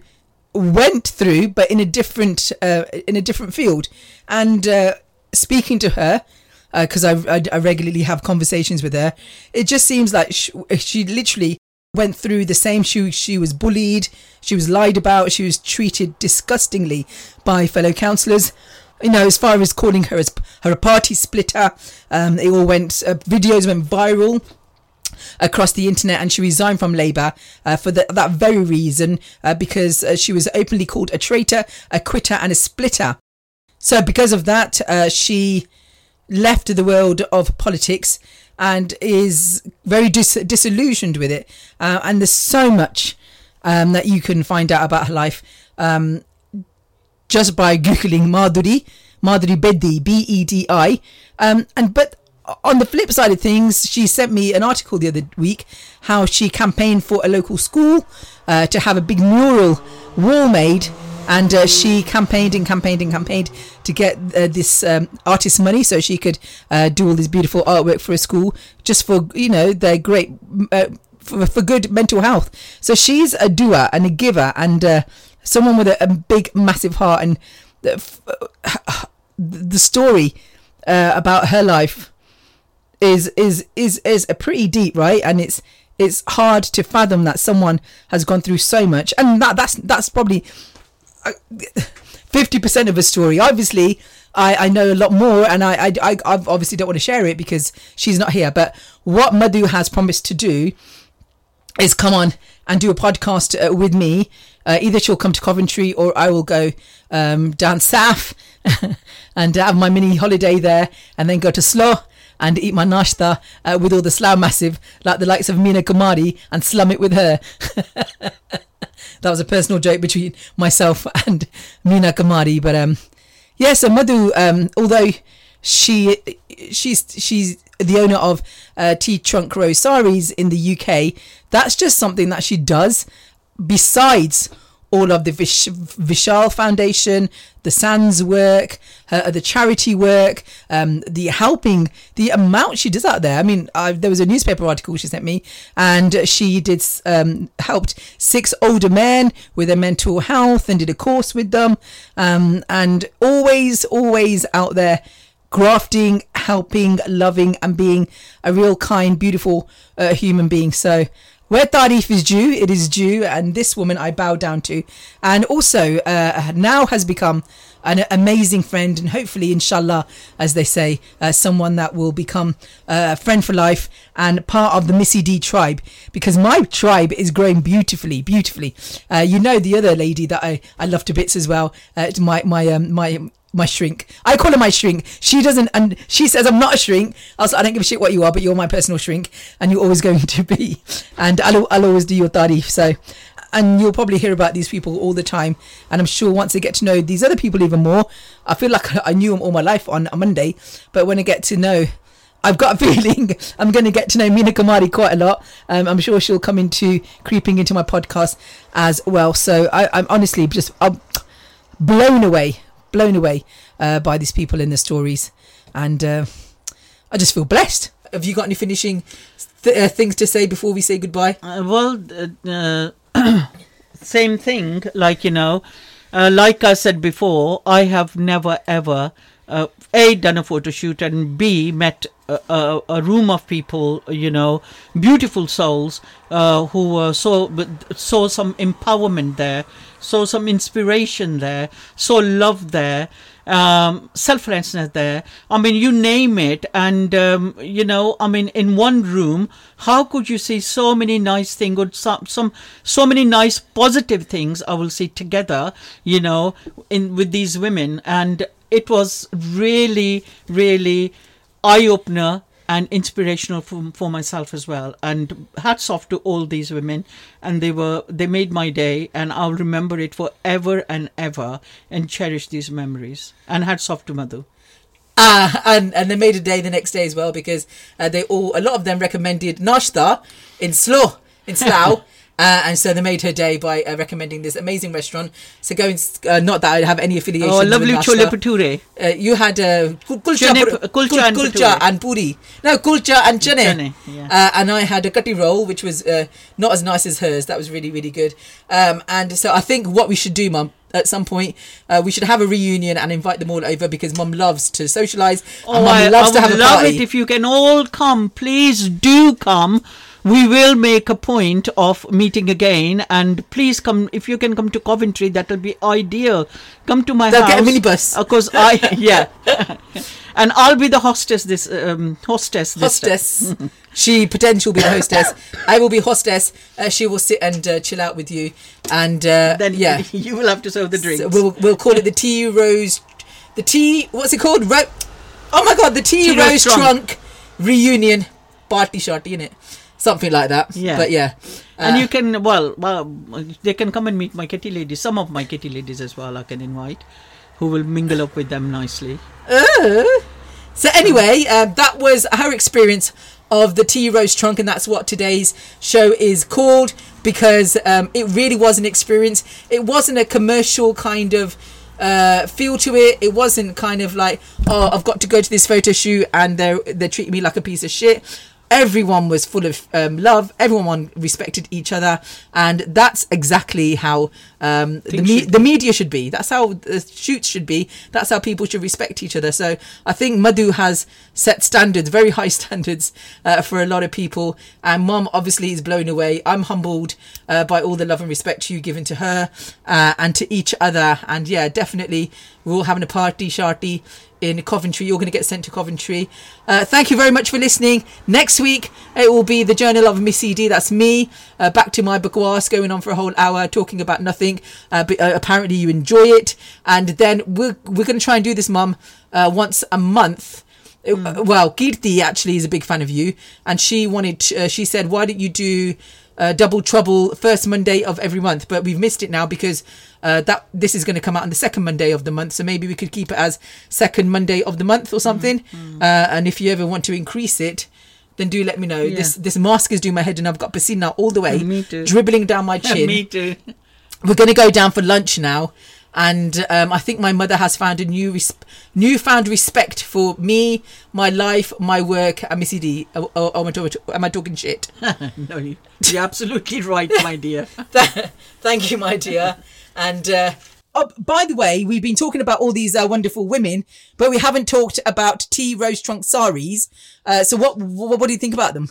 went through, but in a different uh, in a different field. And uh, speaking to her because I, I I regularly have conversations with her. It just seems like she, she literally went through the same. She she was bullied, she was lied about, she was treated disgustingly by fellow councillors. You know, as far as calling her as her a party splitter, um, it all went uh, videos went viral across the internet and she resigned from Labour uh, for the, that very reason uh, because uh, she was openly called a traitor, a quitter, and a splitter. So, because of that, uh, she left of the world of politics and is very dis- disillusioned with it. Uh, and there's so much um, that you can find out about her life um, just by googling Madhuri, Madhuri Bedi, B E D I. Um, and but on the flip side of things, she sent me an article the other week how she campaigned for a local school uh, to have a big mural wall made. And uh, she campaigned and campaigned and campaigned to get uh, this um, artist money so she could uh, do all this beautiful artwork for a school, just for you know their great uh, for, for good mental health. So she's a doer and a giver and uh, someone with a, a big, massive heart. And the, the story uh, about her life is is is is a pretty deep, right? And it's it's hard to fathom that someone has gone through so much, and that that's that's probably uh, fifty percent of a story. Obviously, I, I know a lot more, and I, I I obviously don't want to share it because she's not here. But what Madhu has promised to do is come on and do a podcast uh, with me. Uh, either she'll come to Coventry or I will go um, down south and have my mini holiday there and then go to Slough and eat my nashta uh, with all the Slough massive like the likes of Mina Kumari and slum it with her. that was a personal joke between myself and Mina Kumari. But um, yeah, so Madhu, um, although she she's she's the owner of uh, Tea Trunk Rose Saris in the UK, that's just something that she does besides all of the Vish- Vishal Foundation, the Sands work, her, the charity work, um, the helping, the amount she does out there. I mean, i there was a newspaper article she sent me, and she did um, helped six older men with their mental health and did a course with them, um, and always, always out there grafting, helping, loving, and being a real kind, beautiful uh, human being. So, where tarif is due, it is due, and this woman I bow down to, and also uh, now has become an amazing friend, and hopefully, inshallah, as they say, uh, someone that will become uh, a friend for life and part of the Missy D tribe, because my tribe is growing beautifully, beautifully. Uh, you know the other lady that I, I love to bits as well, uh, my my um, my my shrink. I call her my shrink. She doesn't, and she says I'm not a shrink. I was, like, I don't give a shit what you are, but you're my personal shrink, and you're always going to be. And I'll, I'll always do your tarif. So, and you'll probably hear about these people all the time. And I'm sure once I get to know these other people even more, I feel like I knew them all my life on a Monday, but when I get to know. I've got a feeling I'm going to get to know Mina Kumari quite a lot. Um, I'm sure she'll come into creeping into my podcast as well. So I, I'm honestly just I'm blown away blown away uh, by these people in the stories, and uh, I just feel blessed. Have you got any finishing th- uh, things to say before we say goodbye? Uh, well, uh, same thing. Like you know, like I said before, I have never ever a done a photo shoot and b met a, a, room of people, you know, beautiful souls uh, who were so saw some empowerment there, saw some inspiration there, saw love there. Um, selflessness there. I mean, you name it, and um, you know, I mean, in one room, how could you see so many nice things, or some, some, so many nice positive things? I will see together, you know, in with these women, and it was really, really eye opener and inspirational for, for myself as well. And hats off to all these women, and they were they made my day, and I'll remember it forever and ever, and cherish these memories. And hats off to Madhu. Ah, and and they made a day the next day as well because uh, they all a lot of them recommended nashta in Slough in Slough. Uh, and so they made her day by uh, recommending this amazing restaurant. So go and, uh, not that I have any affiliation. Oh, lovely chole bhature. Uh, you had uh, kulcha, Chane- kulcha kul- and kulcha and puri. No, kulcha and chane. Chane, yeah. uh, and I had a kati roll, which was uh, not as nice as hers. That was really, really good. Um, and so I think what we should do, Mum, at some point, uh, we should have a reunion and invite them all over because Mum loves to socialise. and Oh, Mum I, loves I to have a love party. it if you can all come. Please do come. We will make a point of meeting again, and please come if you can come to Coventry. That will be ideal. Come to my They'll house. get a minibus. Of course, I yeah, and I'll be the hostess. This um, hostess. This hostess. she potential will be the hostess. I will be hostess. Uh, she will sit and uh, chill out with you, and uh, Then yeah, you will have to serve the drinks. So we'll we'll call it the tea rose, the tea. What's it called? Ro- oh my god, the tea, Tea rose, rose trunk. trunk. reunion party shot, in it, something like that. Yeah. but yeah, and Uh, you can well, well, they can come and meet my kitty ladies. Some of my kitty ladies as well. I can invite, who will mingle up with them nicely. So anyway, um, that was her experience of the tea rose trunk, and that's what today's show is called because um, it really was an experience. It wasn't a commercial kind of uh, feel to it. It wasn't kind of like, oh, I've got to go to this photo shoot and they're they're treating me like a piece of shit. Everyone was full of um, love. Everyone respected each other, and that's exactly how um, the, me- the media should be. That's how the shoots should be. That's how people should respect each other. So I think Madhu has set standards, very high standards uh, for a lot of people. And Mom obviously is blown away. I'm humbled uh, by all the love and respect you given to her uh, and to each other. And yeah, definitely we're all having a party, sharty in Coventry. You're going to get sent to Coventry. Uh, thank you very much for listening. Next week it will be the Journal of Missy D. That's me uh, back to my bakwas, going on for a whole hour talking about nothing. Uh, but uh, apparently you enjoy it, and then we're we're going to try and do this, Mum, uh, once a month. Uh, well, Kirti actually is a big fan of you, and she wanted. Uh, she said, "Why don't you do uh, Double Trouble first Monday of every month?" But we've missed it now because uh, that this is going to come out on the second Monday of the month. So maybe we could keep it as second Monday of the month or something. Uh, and if you ever want to increase it, then do let me know. Yeah. This this mask is doing my head, and I've got Basina all the way, Me too. dribbling down my chin Me too. we're going to go down for lunch now and um, I think my mother has found a new res- newfound respect for me, my life, my work, and Missy D. Oh, oh, oh, am, I talking, am I talking shit? no, you're absolutely right, my dear. Thank you, my dear. And uh, oh, by the way, we've been talking about all these uh, wonderful women, but we haven't talked about tea rose trunk saris. Uh, so, what, what what do you think about them?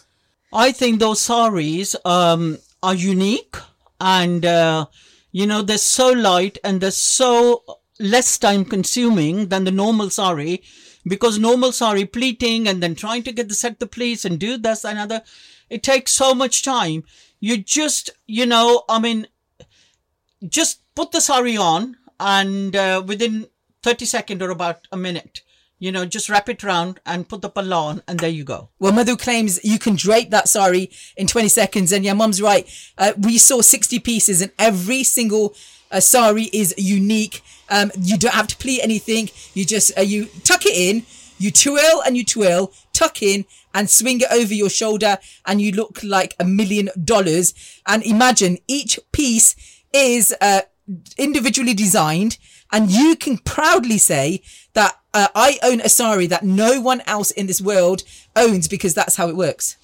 I think those saris um, are unique and, uh, you know, they're so light and they're so less time consuming than the normal sari because normal sari pleating and then trying to get the set the pleats and do this and other, it takes so much time. You just, you know, I mean, just put the sari on and uh, within 30 seconds or about a minute, you know, just wrap it round and put the palla on and there you go. Well, Madhu claims you can drape that sari in 20 seconds, and yeah, mum's right. Uh, we saw 60 pieces, and every single uh, sari is unique. Um, you don't have to pleat anything. You just uh, you tuck it in, you twirl and you twirl, tuck in, and swing it over your shoulder, and you look like a million dollars. And imagine each piece is uh, individually designed, and you can proudly say that uh, I own a sari that no one else in this world owns because that's how it works.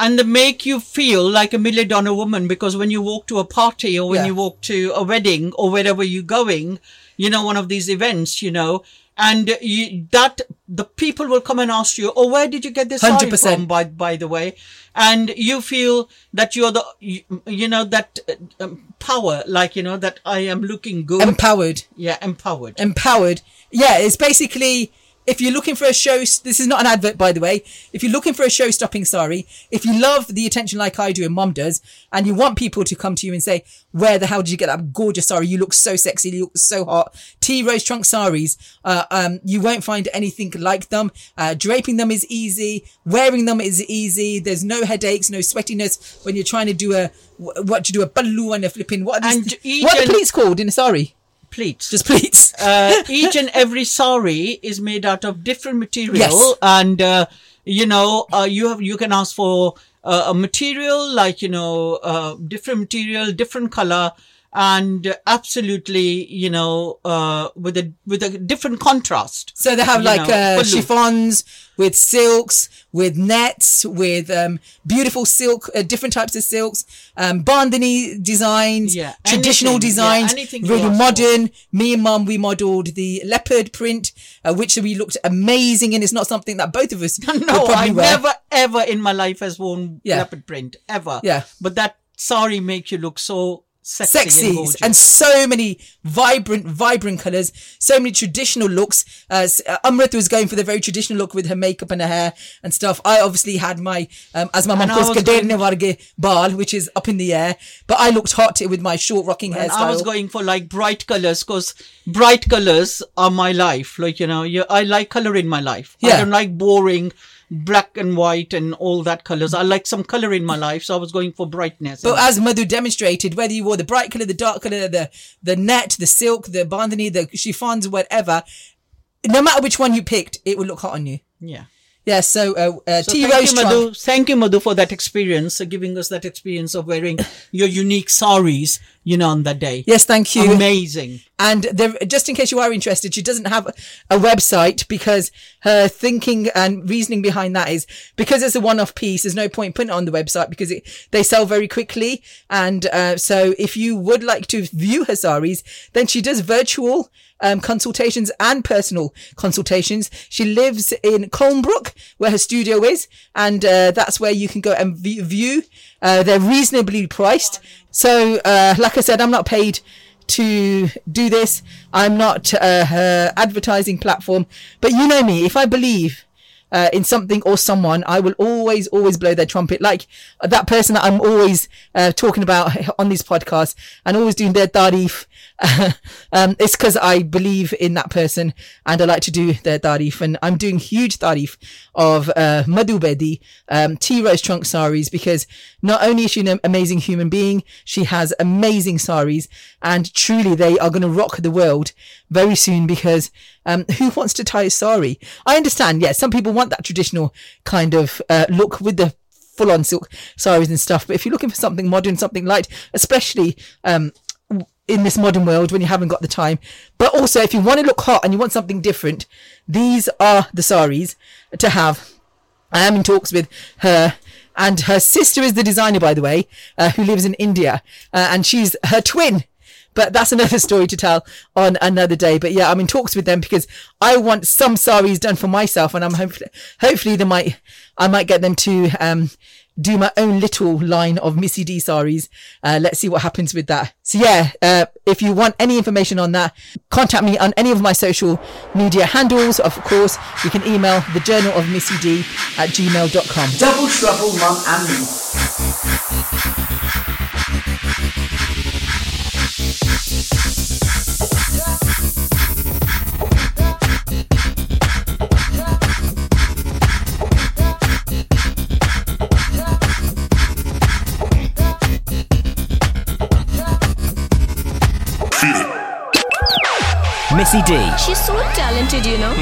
and they make you feel like a million dollar woman because when you walk to a party or when Yeah. you walk to a wedding or wherever you're going, you know, one of these events, you know, and you, that the people will come and ask you, oh, where did you get this sari 100%. from? By by the way, and you feel that you're the, you, you know, that um, power, like you know, that I am looking good, Empowered. yeah, empowered. Empowered. Yeah, it's basically if you're looking for a show, this is not an advert, by the way. If you're looking for a show stopping sari, if you love the attention like I do and mom does, and you want people to come to you and say, where the hell did you get that gorgeous sari? You look so sexy. You look so hot. Tea rose trunk saris. Uh, um, you won't find anything like them. Uh, draping them is easy. Wearing them is easy. There's no headaches, no sweatiness when you're trying to do a, what do you do, a pallu and a flipping, what are these, And what are the pleats called in a sari? Pleats. Just pleats. uh, each and every sari is made out of different material Yes. and uh, you know uh, you have you can ask for uh, a material like you know uh, different material, different color, and absolutely you know uh, with a with a different contrast. So they have like know, uh, chiffons with silks, with nets, with um, beautiful silk, uh, different types of silks, um, bandhani designs, Yeah, traditional anything, yeah, designs, anything really for. modern. Me and mum, we modelled the leopard print, uh, which we looked amazing, and it's not something that both of us No, I wear. never ever in my life has worn Yeah. leopard print ever. Yeah. but that sari makes you look so sexy, and, sexy gorgeous. and so many vibrant, vibrant colors, so many traditional looks. Uh, uh, Amrit was going for the very traditional look with her makeup and her hair and stuff. I obviously had my, um, as my mum And I calls, Kaderne Varge bal, which is up in the air. But I looked hot with my short rocking And hairstyle. I was going for like bright colors because bright colors are my life. Like, you know, you, I like color in my life. Yeah. I Yeah. don't like boring black and white and all that colors. I like some color in my life. So I was going for brightness. But as Madhu demonstrated, whether you wore the bright color, the dark color, the the net, the silk, the bandhani, the chiffons, whatever, no matter which one you picked, it would look hot on you. yeah. Yeah. So, uh, uh, So T thank you. Madhu. Thank you, Madhu, for that experience, uh, giving us that experience of wearing your unique saris, you know, on that day. Yes, thank you. Amazing. And there, just in case you are interested, she doesn't have a website because her thinking and reasoning behind that is because it's a one-off piece. There's no point putting it on the website because it, they sell very quickly. And uh, so, if you would like to view her saris, then she does virtual um, consultations and personal consultations. She lives in Colnbrook, where her studio is, and uh, that's where you can go and view. Uh, they're reasonably priced. So, uh, like I said, I'm not paid to do this. I'm not uh, her advertising platform, but you know me. If I believe uh, in something or someone, I will always, always blow their trumpet. Like that person that I'm always uh, talking about on these podcasts and always doing their tarif. um, it's because I believe in that person and I like to do their tarif. And I'm doing huge tarif of uh, Madhu Bedi, um, Tea Rose Trunk saris because not only is she an amazing human being, she has amazing saris and truly they are going to rock the world very soon because um, who wants to tie a sari? I understand, yes, some people want that traditional kind of uh, look with the full on silk saris and stuff, but if you're looking for something modern, something light, especially um, in this modern world when you haven't got the time. But also, if you want to look hot and you want something different, these are the saris to have. I am in talks with her. And her sister is the designer, by the way, uh, who lives in India. Uh, and she's her twin. But that's another story to tell on another day. But yeah, I'm in talks with them because I want some saris done for myself. And I'm hopefully, hopefully they might, I might get them to, um, do my own little line of Missy D saris. Uh, let's see what happens with that. So yeah, uh, if you want any information on that, contact me on any of my social media handles. Of course, you can email the journal of Missy D at gmail.com. Double trouble, mum and me. Missy D. She's so talented, you know.